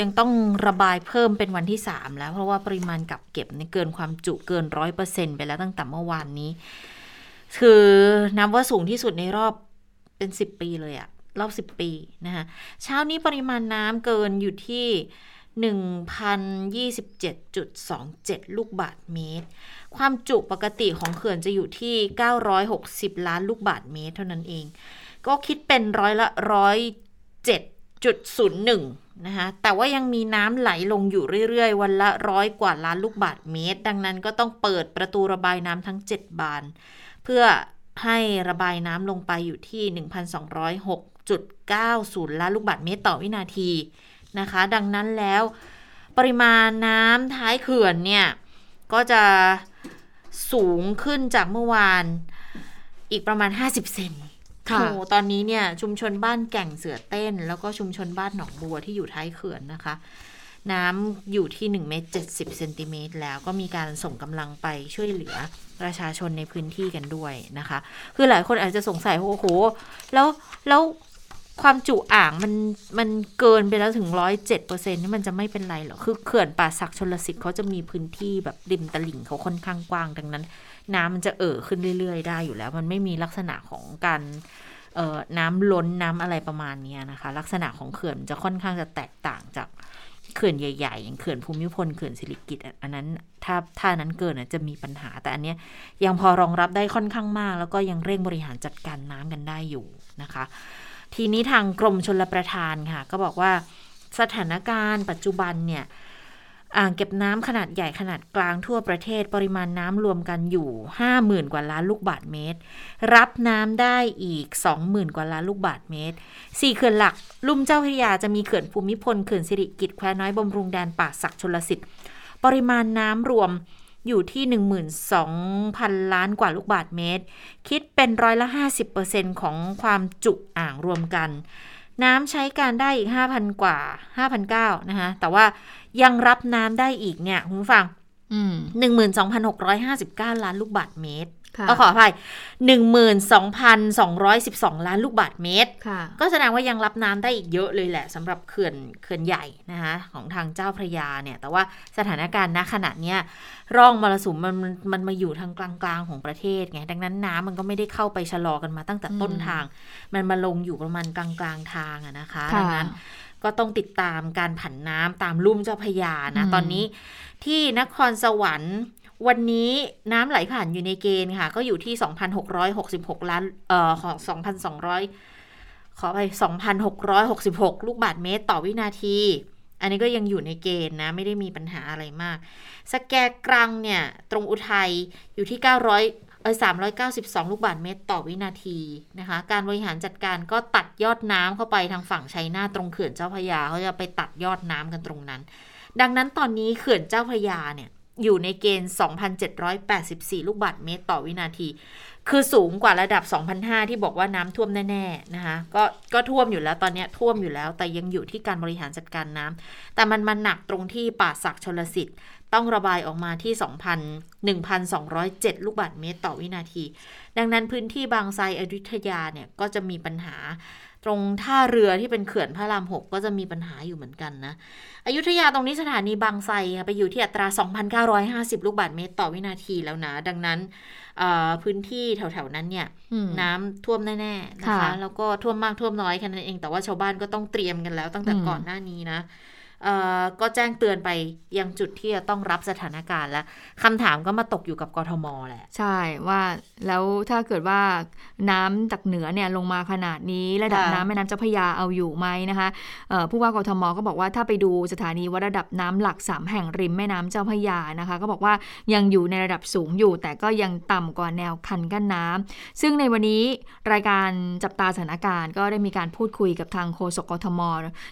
ยังต้องระบายเพิ่มเป็นวันที่3แล้ว เพราะว่าปริมาณกักเก็บเนี่ยเกินความจุเกินร้อยเปอร์เซ็นไปแล้วตั้งแต่เมื่อวานนี้ คือนับว่าสูงที่สุดในรอบ เป็น 10 ปีเลยอะรอบ 10 ปีนะคะเช้านี้ปริมาณน้ำเกินอยู่ที่1,027.27 ลูกบาทเมตร ความจุปกติของเขื่อนจะอยู่ที่ 960 ล้านลูกบาทเมตรเท่านั้นเอง ก็คิดเป็นร้อยละร้อยเจ็ดจุดศูนย์หนึ่งนะคะแต่ว่ายังมีน้ำไหลลงอยู่เรื่อย ๆ วันละร้อยกว่าล้านลูกบาทเมตร ดังนั้นก็ต้องเปิดประตูระบายน้ำทั้ง 7 บาน เพื่อ ให้ระบายน้ำลงไปอยู่ที่ 1,206.90 ล้านลูกบาศก์เมตรต่อวินาทีนะคะ ดังนั้นแล้วปริมาณน้ำท้ายเขื่อนเนี่ย ก็จะสูงขึ้นจากเมื่อวานอีกประมาณ 50 เซนค่ะโอ้ตอนนี้เนี่ยชุมชนบ้านแก่งเสือเต้น แล้วก็ชุมชนบ้านหนองบัวที่อยู่ท้ายเขื่อนนะคะ น้ำอยู่ที่1เมตร70เซนติเมตรแล้วก็มีการส่งกำลังไปช่วยเหลือประชาชนในพื้นที่กันด้วยนะคะ คือหลายคนอาจจะสงสัยว่าโอ้โห แล้วแล้วความจุอ่างมันมันเกินไปแล้วถึงร้อยเจ็ดเปอร์เซ็นนี่มันจะไม่เป็นไรหรอ คือเขื่อนป่าศักดิ์ชลสิทธิ์เขาจะมีพื้นที่แบบริมตลิ่งเขาค่อนข้างกว้างดังนั้น น้ำมันจะเอ่อขึ้นเรื่อยๆ ได้อยู่แล้ว มันไม่มีลักษณะของการเอ่อน้ำล้นน้ำอะไรประมาณนี้นะคะ ลักษณะของเขื่อนจะค่อนข้างจะแตกต่างจาก เขื่อนใหญ่ๆอย่างเขื่อนภูมิพลเขื่อนสิริกิติ์อันนั้นถ้าถ้านั้นเกินจะมีปัญหา แต่อันเนี้ยยังพอรองรับได้ค่อนข้างมาก แล้วก็ยังเร่งบริหารจัดการน้ำกันได้อยู่นะคะ ทีนี้ทางกรมชลประทานค่ะ ก็บอกว่าสถานการณ์ปัจจุบันเนี่ย อ่างเก็บน้ำขนาดใหญ่ขนาดกลางทั่วประเทศปริมาณน้ำรวมกันอยู่ 50,000 กว่าล้านลูกบาศก์เมตร รับน้ำได้อีก 20,000 กว่าล้านลูกบาศก์เมตรสี่เขื่อนหลัก ลุ่มเจ้าพระยาจะมีเขื่อนภูมิพลเขื่อนสิริกิติ์แควน้อยบำรุงแดนป่าศักดิ์ชลสิทธิ์ปริมาณน้ำรวมอยู่ที่ 12,000 ล้านกว่าลูกบาศก์เมตร คิดเป็นร้อยละ 50%ของความจุอ่างรวมกัน น้ำใช้การได้อีก 5,000 กว่า5,900นะคะแต่ว่า ยังรับน้ำได้อีกเนี่ยคุณผู้ฟังอืม12,659ล้านลูกบาศก์เมตรค่ะเออขออภัย12,212ล้านลูกบาศก์เมตรค่ะก็แสดงว่ายังรับน้ำได้อีกเยอะเลยแหละสำหรับเขื่อนเขื่อนใหญ่นะคะของทางเจ้าพระยาเนี่ย แต่ว่าสถานการณ์ณขณะเนี้ยร่องมรสุมมันมันมันมาอยู่ทางกลางๆของประเทศไง ดังนั้นน้ำมันก็ไม่ได้เข้าไปชะลอกันมาตั้งแต่ต้นอืมทาง มันมาลงอยู่ประมาณกลางๆทางอะนะคะค่ะดังนั้น ก็ต้องติดตามการผันน้ำตามลุ่มเจ้าพระยานะอืมตอนนี้ที่นครสวรรค์วันนี้น้ำไหลผ่านอยู่ในเกณฑ์ค่ะ ก็อยู่ที่ 2,666 ล้านเอ่อของ2,200 ขอไป 2,666 ลูกบาศก์เมตรต่อวินาที อันนี้ก็ยังอยู่ในเกณฑ์นะ ไม่ได้มีปัญหาอะไรมาก สแกกรังเนี่ย ตรงอุทัยอยู่ที่900เออ 392 ลูกบาศก์เมตรต่อวินาทีนะคะ การบริหารจัดการก็ตัดยอดน้ำเข้าไปทางฝั่งชัยนาตรงเขื่อนเจ้าพระยาเขาจะไปตัดยอดน้ำกันตรงนั้น ดังนั้นตอนนี้เขื่อนเจ้าพระยาเนี่ยอยู่ในเกณฑ์ 2,784 ลูกบาศก์เมตรต่อวินาที คือสูงกว่าระดับ 2,005 ที่บอกว่าน้ำท่วมแน่ๆนะคะ ก็ก็ท่วมอยู่แล้วตอนนี้ท่วมอยู่แล้ว แต่ยังอยู่ที่การบริหารจัดการน้ำแต่มันมาหนักตรงที่ป่าศักดิ์ชลสิทธิ์ ต้องระบายออกมาที่ 2,000 1,207 ลูกบาศก์เมตรต่อวินาที ดังนั้นพื้นที่บางไทรอยุธยาเนี่ยก็จะมีปัญหา ตรงท่าเรือที่เป็นเขื่อนพระรามหกก็จะมีปัญหาอยู่เหมือนกันนะอยุธยาตรงนี้สถานีบางไทรค่ะไปอยู่ที่อัตรา 2,950 ลูกบาศก์เมตรต่อวินาทีแล้วนะ ดังนั้นเอ่อพื้นที่แถวๆนั้นเนี่ยอืมน้ำท่วมแน่ๆนะคะค่ะแล้วก็ท่วมมากท่วมน้อยแค่นั้นเอง แต่ว่าชาวบ้านก็ต้องเตรียมกันแล้วตั้งแต่อืมก่อนหน้านี้นะเอ่อ ก็แจ้งเตือนไปยังจุดที่จะต้องรับสถานการณ์แล้วคำถามก็มาตกอยู่กับกทมแหละ ใช่ว่าแล้วถ้าเกิดว่าน้ำจากเหนือเนี่ยลงมาขนาดนี้ระดับค่ะน้ำแม่น้ำเจ้าพระยาเอาอยู่ไหมนะคะเอ่อผู้ว่ากทมก็บอกว่าถ้าไปดูสถานีวัดระดับน้ำหลักสามแห่งริมแม่น้ำเจ้าพระยานะคะ ก็บอกว่ายังอยู่ในระดับสูงอยู่ แต่ก็ยังต่ำกว่าแนวคันกั้นน้ำซึ่งในวันนี้รายการจับตาสถานการณ์ ก็ได้มีการพูดคุยกับทางโฆษกกทม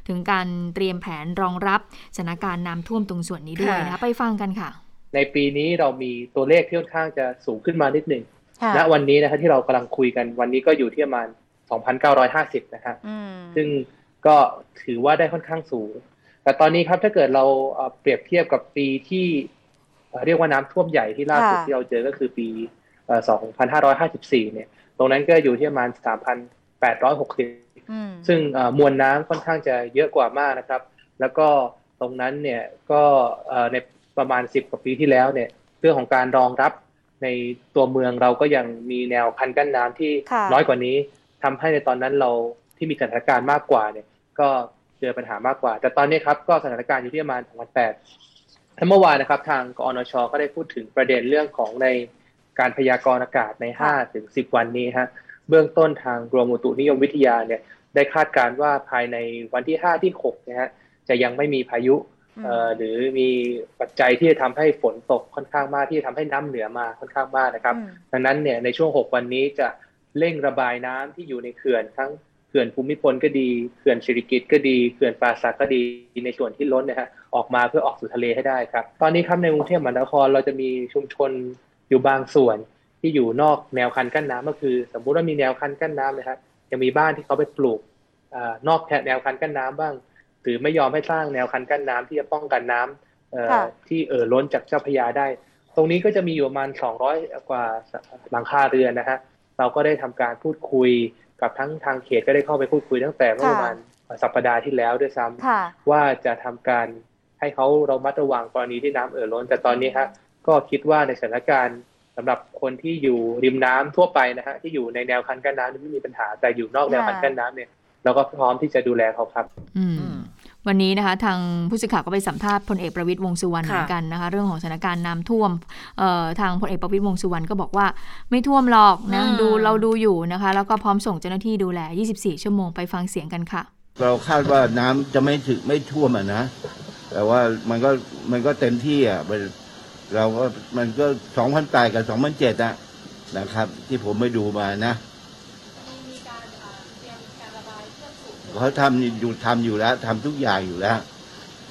ถึงการเตรียมแผนรองรับสถานการณ์น้ำท่วมตรงส่วนนี้ด้วยนะคะไปฟังกันค่ะ ในปีนี้เรามีตัวเลขที่ค่อนข้างจะสูงขึ้นมานิดหนึ่งณวันนี้นะครับที่เรากำลังคุยกันวันนี้ก็อยู่ที่ประมาณ 2,950 นะครับซึ่งก็ถือว่าได้ค่อนข้างสูง แต่ตอนนี้ครับถ้าเกิดเราเอ่อเปรียบเทียบกับปีที่เอ่อเรียกว่าน้ำท่วมใหญ่ที่ล่าสุดค่ะที่เราเจอก็คือปีเอ่อ2554 เนี่ย ตรงนั้นก็อยู่ที่ประมาณ 3,860อืมซึ่งเอ่อมวลน้ำค่อนข้างจะเยอะกว่ามากนะครับ แล้วก็ตรงนั้นเนี่ยก็เอ่อในประมาณ 10 กว่าปีที่แล้วเนี่ยเรื่องของการรองรับในตัวเมืองเราก็ยังมีแนวคันกั้นน้ำที่ค่ะน้อยกว่านี้ทำให้ในตอนนั้นเราที่มีสถานการณ์มากกว่าเนี่ย ก็เจอปัญหามากกว่า แต่ตอนนี้ครับก็สถานการณ์อยู่ที่ประมาณ2,800และเมื่อวานนะครับ ทางกอนชก็ได้พูดถึงประเด็นเรื่องของในการพยากรณ์อากาศใน5ถึง10 วันนี้ฮะเบื้องต้นทางกรมอุตุนิยมวิทยาเนี่ยได้คาดการณ์ว่าภายในวันที่ 5 ที่6นะฮะ จะยังไม่มีพายุหรือมีปัจจัยที่จะทำให้ฝนตกค่อนข้างมากที่จะทำให้น้ำเหนือมาค่อนข้างมากนะครับ ดังนั้นเนี่ยในช่วง 6 วันนี้จะเร่งระบายน้ำที่อยู่ในเขื่อนทั้งเขื่อนภูมิพลก็ดีเขื่อนสิริกิตก็ดีเขื่อนป่าสักก็ดีในส่วนที่ล้นนะฮะออกมาเพื่อออกสู่ทะเลให้ได้ครับ ตอนนี้ครับในกรุงเทพมหานครเราจะมีชุมชนอยู่บางส่วนที่อยู่นอกแนวคันกั้นน้ำก็คือ สมมุติว่ามีแนวคันกั้นน้ำนะครับจะมีบ้านที่เขาไปปลูกอนอกแนวคันกั้นน้ำบ้าง หรือไม่ยอมให้สร้างแนวคันกั้นน้ำที่จะป้องกันน้ำที่เอ่อล้นจากเจ้าพยาได้ ตรงนี้ก็จะมีอยู่ประมาณ 200 กว่าหลังคาเรือนนะฮะเราก็ได้ทำการพูดคุยกับทั้งทางเขตก็ได้เข้าไปพูดคุยตั้งแต่เมื่อประมาณสัปดาห์ที่แล้วด้วยซ้ำว่าจะทำการให้เขาเรามัดระวังกรณีที่น้ำเอ่อล้น แต่ตอนนี้ฮะก็คิดว่าในสถานการณ์สำหรับคนที่อยู่ริมน้ำทั่วไปนะฮะที่อยู่ในแนวคันกั้นน้ำไม่มีปัญหาแต่อยู่นอกแนวคันกั้นน้ำเนี่ย เราก็พร้อมที่จะดูแลเขาครับ อืมวันนี้นะคะทางผู้สื่อข่าวก็ไปสัมภาษณ์พลเอกประวิตยวงสุวรรณเหมือนกันนะคะเรื่องของสถานการณ์น้ำท่วมทางพลเอกประวิตยวงสุวรรณก็บอกว่าไม่ท่วมหรอกนะดูเราดูอยู่นะคะ แล้วก็พร้อมส่งเจ้าหน้าที่ดูแล 24 ชั่วโมงไปฟังเสียงกันค่ะ เราคาดว่าน้ำจะไม่ถึงไม่ท่วมอะนะแต่ว่ามันก็มันก็เต็มที่อะเราก็มันก็สองพันแปดกับสองพันเจ็ดอะนะครับ ที่ผมไปดูมานะ เขาทำอยู่ทำอยู่แล้วทำทุกอย่างอยู่แล้ว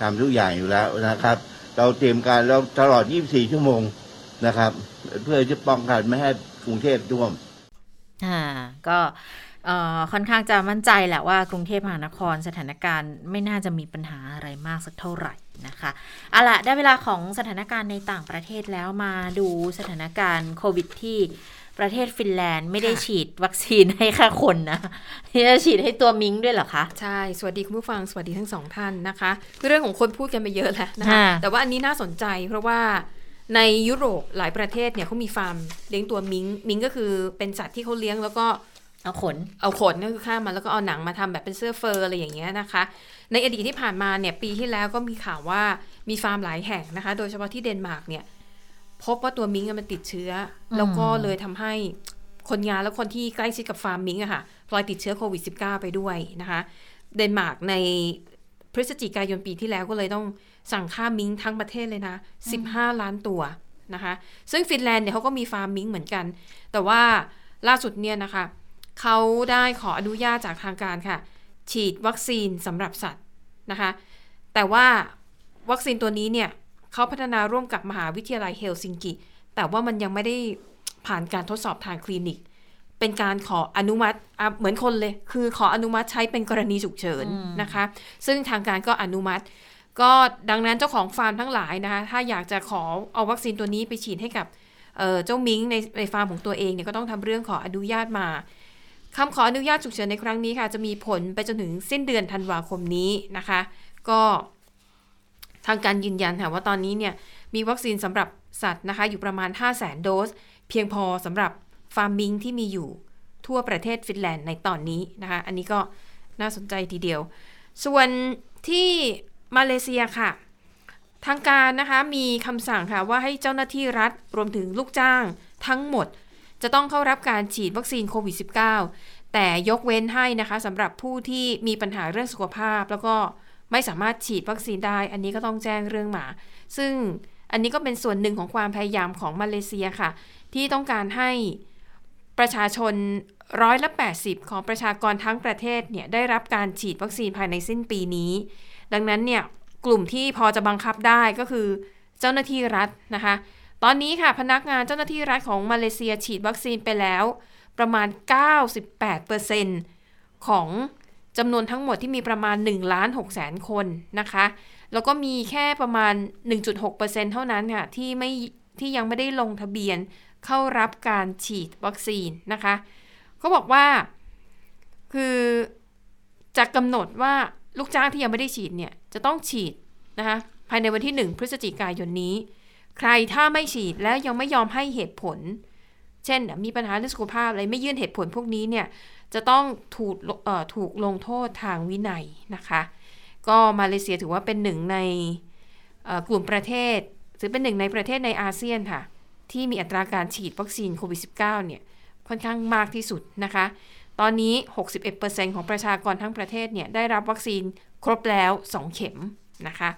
ทำทุกอย่างอยู่แล้วนะครับ เราเตรียมการเราตลอด 24 ชั่วโมงนะครับ เพื่อจะป้องกันไม่ให้กรุงเทพท่วมอ่าก็ค่อนข้างจะมั่นใจแหละว่ากรุงเทพมหานครสถานการณ์ไม่น่าจะมีปัญหาอะไรมากสักเท่าไหร่นะคะเอาละได้เวลาของสถานการณ์ในต่างประเทศแล้วมาดูสถานการณ์โควิดที่ ประเทศฟินแลนด์ไม่ได้ฉีดวัคซีนให้แค่คนนะจะฉีดให้ตัวมิงด้วยเหรอคะ ใช่ สวัสดีคุณผู้ฟัง สวัสดีทั้งสองท่านนะคะ เรื่องของคนพูดกันไปเยอะแล้วนะคะ แต่ว่าอันนี้น่าสนใจเพราะว่าในยุโรปหลายประเทศเนี่ยเขามีฟาร์มเลี้ยงตัวมิงมิงก็คือเป็นสัตว์ที่เขาเลี้ยงแล้วก็เอาขน เอาขนก็คือฆ่ามันแล้วก็เอาหนังมาทำแบบเป็นเสื้อเฟอร์อะไรอย่างเงี้ยนะคะ ในอดีตที่ผ่านมาเนี่ยปีที่แล้วก็มีข่าวว่ามีฟาร์มหลายแห่งนะคะ โดยเฉพาะที่เดนมาร์กเนี่ย พบว่าตัวมิงค์มันติดเชื้อ แล้วก็เลยทำให้คนงานและคนที่ใกล้ชิดกับฟาร์มมิงค์อะค่ะพลอยติดเชื้อโควิด -19 ไปด้วยนะคะ เดนมาร์กในพฤศจิกายนปีที่แล้วก็เลยต้องสั่งฆ่ามิงค์ทั้งประเทศเลยนะ 15 ล้านตัวนะคะ ซึ่งฟินแลนด์เนี่ยเขาก็มีฟาร์มมิงค์เหมือนกัน แต่ว่าล่าสุดเนี่ยนะคะเขาได้ขออนุญาตจากทางการค่ะ ฉีดวัคซีนสำหรับสัตว์นะคะ แต่ว่าวัคซีนตัวนี้เนี่ย เขาพัฒนาร่วมกับมหาวิทยาลัยเฮลซิงกิ แต่ว่ามันยังไม่ได้ผ่านการทดสอบทางคลินิก เป็นการขออนุมัติเหมือนคนเลย คือขออนุมัติใช้เป็นกรณีฉุกเฉินนะคะ ซึ่งทางการก็อนุมัติ ก็ดังนั้นเจ้าของฟาร์มทั้งหลายนะคะ ถ้าอยากจะขอเอาวัคซีนตัวนี้ไปฉีดให้กับเจ้ามิงในในฟาร์มของตัวเองเนี่ยก็ต้องทำเรื่องขออนุญาตมาคำขออนุญาตฉุกเฉินในครั้งนี้ค่ะ จะมีผลไปจนถึงสิ้นเดือนธันวาคมนี้นะคะ ก็ ทางการยืนยันค่ะว่าตอนนี้เนี่ยมีวัคซีนสำหรับสัตว์นะคะอยู่ประมาณ 5 0 0แสนโดส เพียงพอสำหรับฟาร์มิงที่มีอยู่ทั่วประเทศฟินแลนด์ในตอนนี้นะคะ อันนี้ก็น่าสนใจทีเดียว ส่วนที่มาเลเซียค่ะ ทางการนะคะมีคำสั่งค่ะว่าให้เจ้าหน้าที่รัฐรวมถึงลูกจ้างทั้งหมด จะต้องเข้ารับการฉีดวัคซีนโควิด -19 แต่ยกเว้นให้นะคะสำหรับผู้ที่มีปัญหาเรื่องสุขภาพแล้วก็ ไม่สามารถฉีดวัคซีนได้ อันนี้ก็ต้องแจ้งเรื่องมา ซึ่งอันนี้ก็เป็นส่วนหนึ่งของความพยายามของมาเลเซียค่ะ ที่ต้องการให้ประชาชนร้อยละ 80 ของประชากรทั้งประเทศเนี่ยได้รับการฉีดวัคซีนภายในสิ้นปีนี้ ดังนั้นเนี่ยกลุ่มที่พอจะบังคับได้ก็คือเจ้าหน้าที่รัฐนะคะ ตอนนี้ค่ะพนักงานเจ้าหน้าที่รัฐของมาเลเซียฉีดวัคซีนไปแล้ว ประมาณ 98%ของ จำนวนทั้งหมดที่มีประมาณ1ล้าน6แสนคนนะคะ แล้วก็มีแค่ประมาณ 1.6%เท่านั้นค่ะที่ไม่ที่ยังไม่ได้ลงทะเบียนเข้ารับการฉีดวัคซีนนะคะเขาบอกว่าคือจะกำหนดว่าลูกจ้างที่ยังไม่ได้ฉีดเนี่ยจะต้องฉีดนะคะภายในวันที่ 1 พฤศจิกายนนี้ ใครถ้าไม่ฉีดแล้วยังไม่ยอมให้เหตุผล เช่น มีปัญหาเรื่องสุขภาพอะไรไม่ยื่นเหตุผลพวกนี้เนี่ย จะต้องถูกถูกลงโทษทางวินัยนะคะ ก็มาเลเซียถือว่าเป็นหนึ่งในกลุ่มประเทศถือเป็นหนึ่งในประเทศในอาเซียนค่ะ ที่มีอัตราการฉีดวัคซีนโควิด -19 เนี่ยค่อนข้างมากที่สุดนะคะ ตอนนี้ 61%ของประชากรทั้งประเทศเนี่ยได้รับวัคซีนครบแล้ว 2 เข็มนะคะ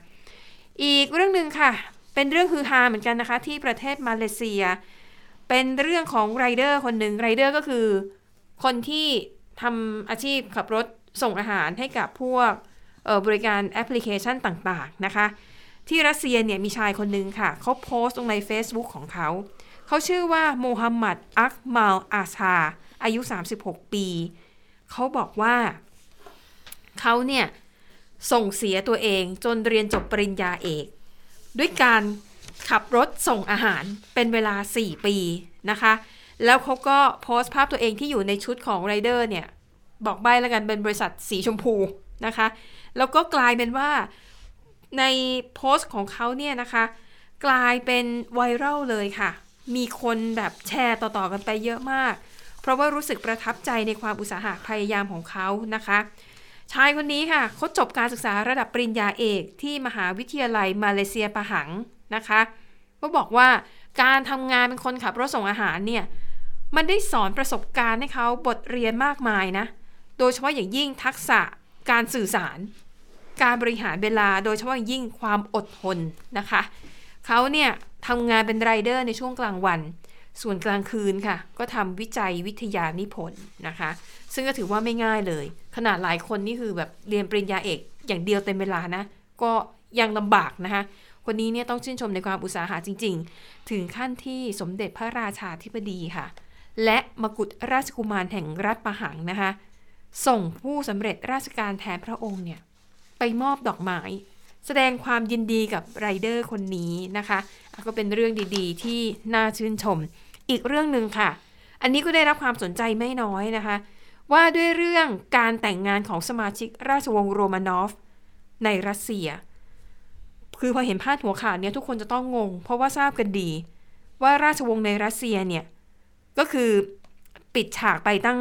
อีกเรื่องหนึ่งค่ะ เป็นเรื่องฮือฮาเหมือนกันนะคะ ที่ประเทศมาเลเซีย เป็นเรื่องของไรเดอร์คนหนึ่งไรเดอร์ก็คือ คนที่ทำอาชีพขับรถส่งอาหารให้กับพวกบริการแอปพลิเคชันต่างๆนะคะ ที่รัสเซียเนี่ยมีชายคนหนึ่งค่ะ เขาโพสต์ลงใน Facebook ของเขา เขาชื่อว่าโมฮัมหมัดอักมาลอาชา อายุ 36 ปี เขาบอกว่าเขาเนี่ยส่งเสียตัวเองจนเรียนจบปริญญาเอก ด้วยการขับรถส่งอาหารเป็นเวลา 4 ปีนะคะ แล้วเขาก็โพสต์ภาพตัวเองที่อยู่ในชุดของไรเดอร์เนี่ย บอกใบแล้วกันเป็นบริษัทสีชมพูนะคะ แล้วก็กลายเป็นว่าในโพสต์ของเขาเนี่ยนะคะ กลายเป็นไวรัลเลยค่ะ มีคนแบบแชร์ต่อๆกันไปเยอะมาก เพราะว่ารู้สึกประทับใจในความอุตสาหะพยายามของเขานะคะ ชายคนนี้ค่ะเขาจบการศึกษาระดับปริญญาเอกที่มหาวิทยาลัยมาเลเซียปะหังนะคะก็บอกว่าการทำงานเป็นคนขับรถส่งอาหารเนี่ย มันได้สอนประสบการณ์ให้เขาบทเรียนมากมายนะ โดยเฉพาะอย่างยิ่งทักษะการสื่อสาร การบริหารเวลา โดยเฉพาะอย่างยิ่งความอดทนนะคะ เขาเนี่ยทำงานเป็นไรเดอร์ในช่วงกลางวัน ส่วนกลางคืนค่ะ ก็ทำวิจัยวิทยานิพนธ์นะคะ ซึ่งก็ถือว่าไม่ง่ายเลย ขนาดหลายคนนี่คือแบบเรียนปริญญาเอก อย่างเดียวเต็มเวลานะ ก็ยังลำบากนะคะคนนี้เนี่ยต้องชื่นชมในความอุตสาหะจริง ๆ ถึงขั้นที่สมเด็จพระราชาธิบดีค่ะ และมกุฎราชกุมารแห่งรัฐปะหังนะคะ ส่งผู้สำเร็จราชการแทนพระองค์เนี่ยไปมอบดอกไม้แสดงความยินดีกับไรเดอร์คนนี้นะคะ ก็เป็นเรื่องดีๆ ที่น่าชื่นชม อีกเรื่องหนึ่งค่ะ อันนี้ก็ได้รับความสนใจไม่น้อยนะคะ ว่าด้วยเรื่องการแต่งงานของสมาชิกราชวงศ์โรมานอฟ ในรัสเซีย คือพอเห็นพาดหัวข่าวเนี้ยทุกคนจะต้องงง เพราะว่าทราบกันดี ว่าราชวงศ์ในรัสเซียเนี่ย ก็คือปิดฉากไปตั้ง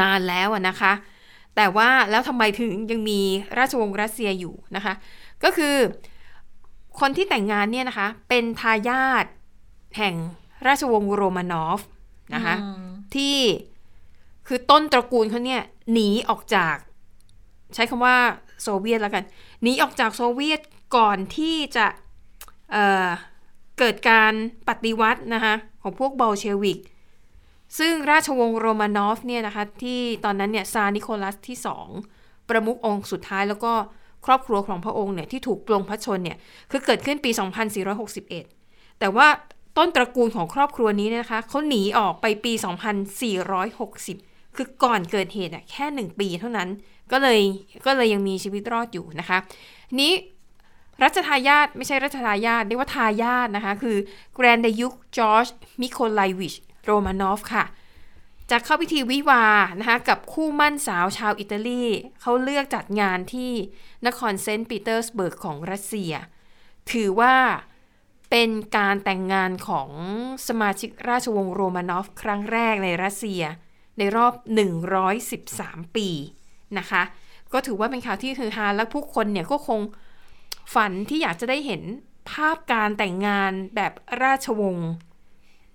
นานแล้วนะคะ แต่ว่าแล้วทำไมถึงยังมีราชวงศ์รัสเซียอยู่นะคะ ก็คือคนที่แต่งงานเนี่ยนะคะ เป็นทายาทแห่งราชวงศ์โรมานอฟนะคะที่คือต้นตระกูลเขาเนี่ยหนีออกจาก ใช้คำว่าโซเวียตแล้วกันหนีออกจากโซเวียตก่อนที่จะเเกิดการปฏิวัตินะคะ ของพวกบอลเชวิก ซึ่งราชวงศ์โรมานอฟเนี่ยนะคะที่ตอนนั้นเนี่ยซานิโคลัสที่สองประมุของค์สุดท้ายแล้วก็ครอบครัวของพระองค์เนี่ยที่ถูกปลงพระชนเนี่ยคือเกิดขึ้นปี 2461 แต่ว่าต้นตระกูลของครอบครัวนี้นะคะเขาหนีออกไปปี 2460 คือก่อนเกิดเหตุอะแค่หนึ่งปีเท่านั้นก็เลยก็เลยยังมีชีวิตรอดอยู่นะคะ นี้ รัชทายาทไม่ใช่รัชทายาทเรียกว่าทายาทนะคะ คือแกรนด์ดยุกจอร์จมิไคโลวิชโรมานอฟค่ะจะเข้าพิธีวิวาห์นะคะกับคู่หมั้นสาวชาวอิตาลีเขาเลือกจัดงานที่นครเซนต์ปีเตอร์สเบิร์กของรัสเซีย ถือว่าเป็นการแต่งงานของสมาชิกราชวงศ์โรมานอฟครั้งแรกในรัสเซีย ในรอบ 113 ปีนะคะ ก็ถือว่าเป็นข่าวที่คือฮาและผู้คนเนี่ยก็คง ฝันที่อยากจะได้เห็นภาพการแต่งงานแบบราชวงศ์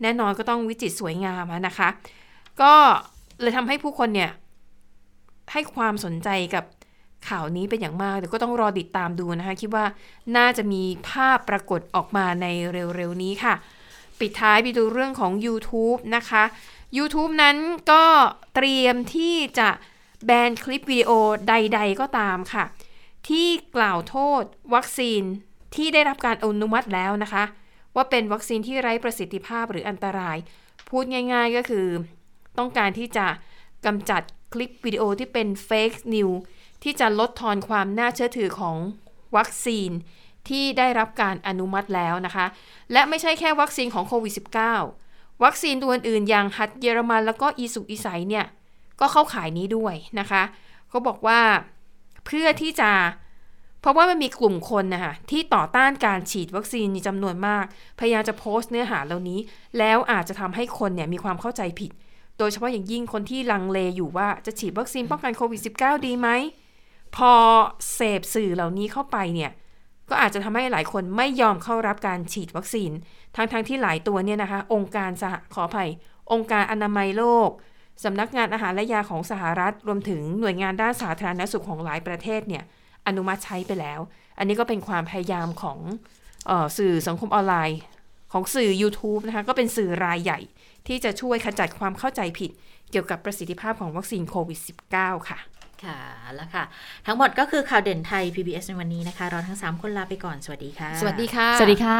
แน่นอนก็ต้องวิจิตรสวยงามนะคะ ก็เลยทำให้ผู้คนเนี่ย ให้ความสนใจกับข่าวนี้เป็นอย่างมากแต่ก็ต้องรอติดตามดูนะคะ คิดว่าน่าจะมีภาพปรากฏออกมาในเร็วๆนี้ค่ะ ปิดท้ายไปดูเรื่องของ YouTube นะคะ YouTube นั้นก็เตรียมที่จะแบนคลิปวิดีโอใด ๆ ก็ตามค่ะ ที่กล่าวโทษวัคซีนที่ได้รับการอนุมัติแล้วนะคะ ว่าเป็นวัคซีนที่ไร้ประสิทธิภาพหรืออันตราย พูดง่ายๆก็คือ ต้องการที่จะกำจัดคลิปวิดีโอที่เป็นเฟกนิวที่จะลดทอนความน่าเชื่อถือของวัคซีนที่ได้รับการอนุมัติแล้วนะคะ และไม่ใช่แค่วัคซีนของโควิด -19 วัคซีนตัวอื่นอย่างฮัดเยอรมันแล้วก็อีสุกอีไซเนี่ยก็เข้าขายนี้ด้วยนะคะเขาบอกว่า เพื่อที่จะเพราะว่ามันมีกลุ่มคนนะคะที่ต่อต้านการฉีดวัคซีนจำนวนมาก พยายามจะโพสต์เนื้อหาเหล่านี้ แล้วอาจจะทำให้คนเนี่ยมีความเข้าใจผิด โดยเฉพาะอย่างยิ่งคนที่ลังเลอยู่ว่าจะฉีดวัคซีนป้องกันโควิด -19 ดีไหม พอเสพสื่อเหล่านี้เข้าไปเนี่ยก็อาจจะทำให้หลายคนไม่ยอมเข้ารับการฉีดวัคซีน ทั้งๆทที่หลายตัวเนี่ยนะคะ องค์การสหขออภัย องค์การอนามัยโลก สำนักงานอาหารและยาของสหรัฐรวมถึงหน่วยงานด้านสาธารณสุขของหลายประเทศเนี่ยอนุมัติใช้ไปแล้ว อันนี้ก็เป็นความพยายามของออสื่อสังคมออนไลน์ของสื่อ YouTube นะคะก็เป็นสื่อรายใหญ่ที่จะช่วยขจัดความเข้าใจผิดเกี่ยวกับประสิทธิภาพของวัคซีนโควิด -19 ค่ะ ค่ะ แล้วค่ะ ทั้งหมดก็คือข่าวเด่นไทย PBS ในวันนี้นะคะ เราทั้ง 3 คนลาไปก่อน สวัสดีค่ะ สวัสดีค่ะ สวัสดีค่ะ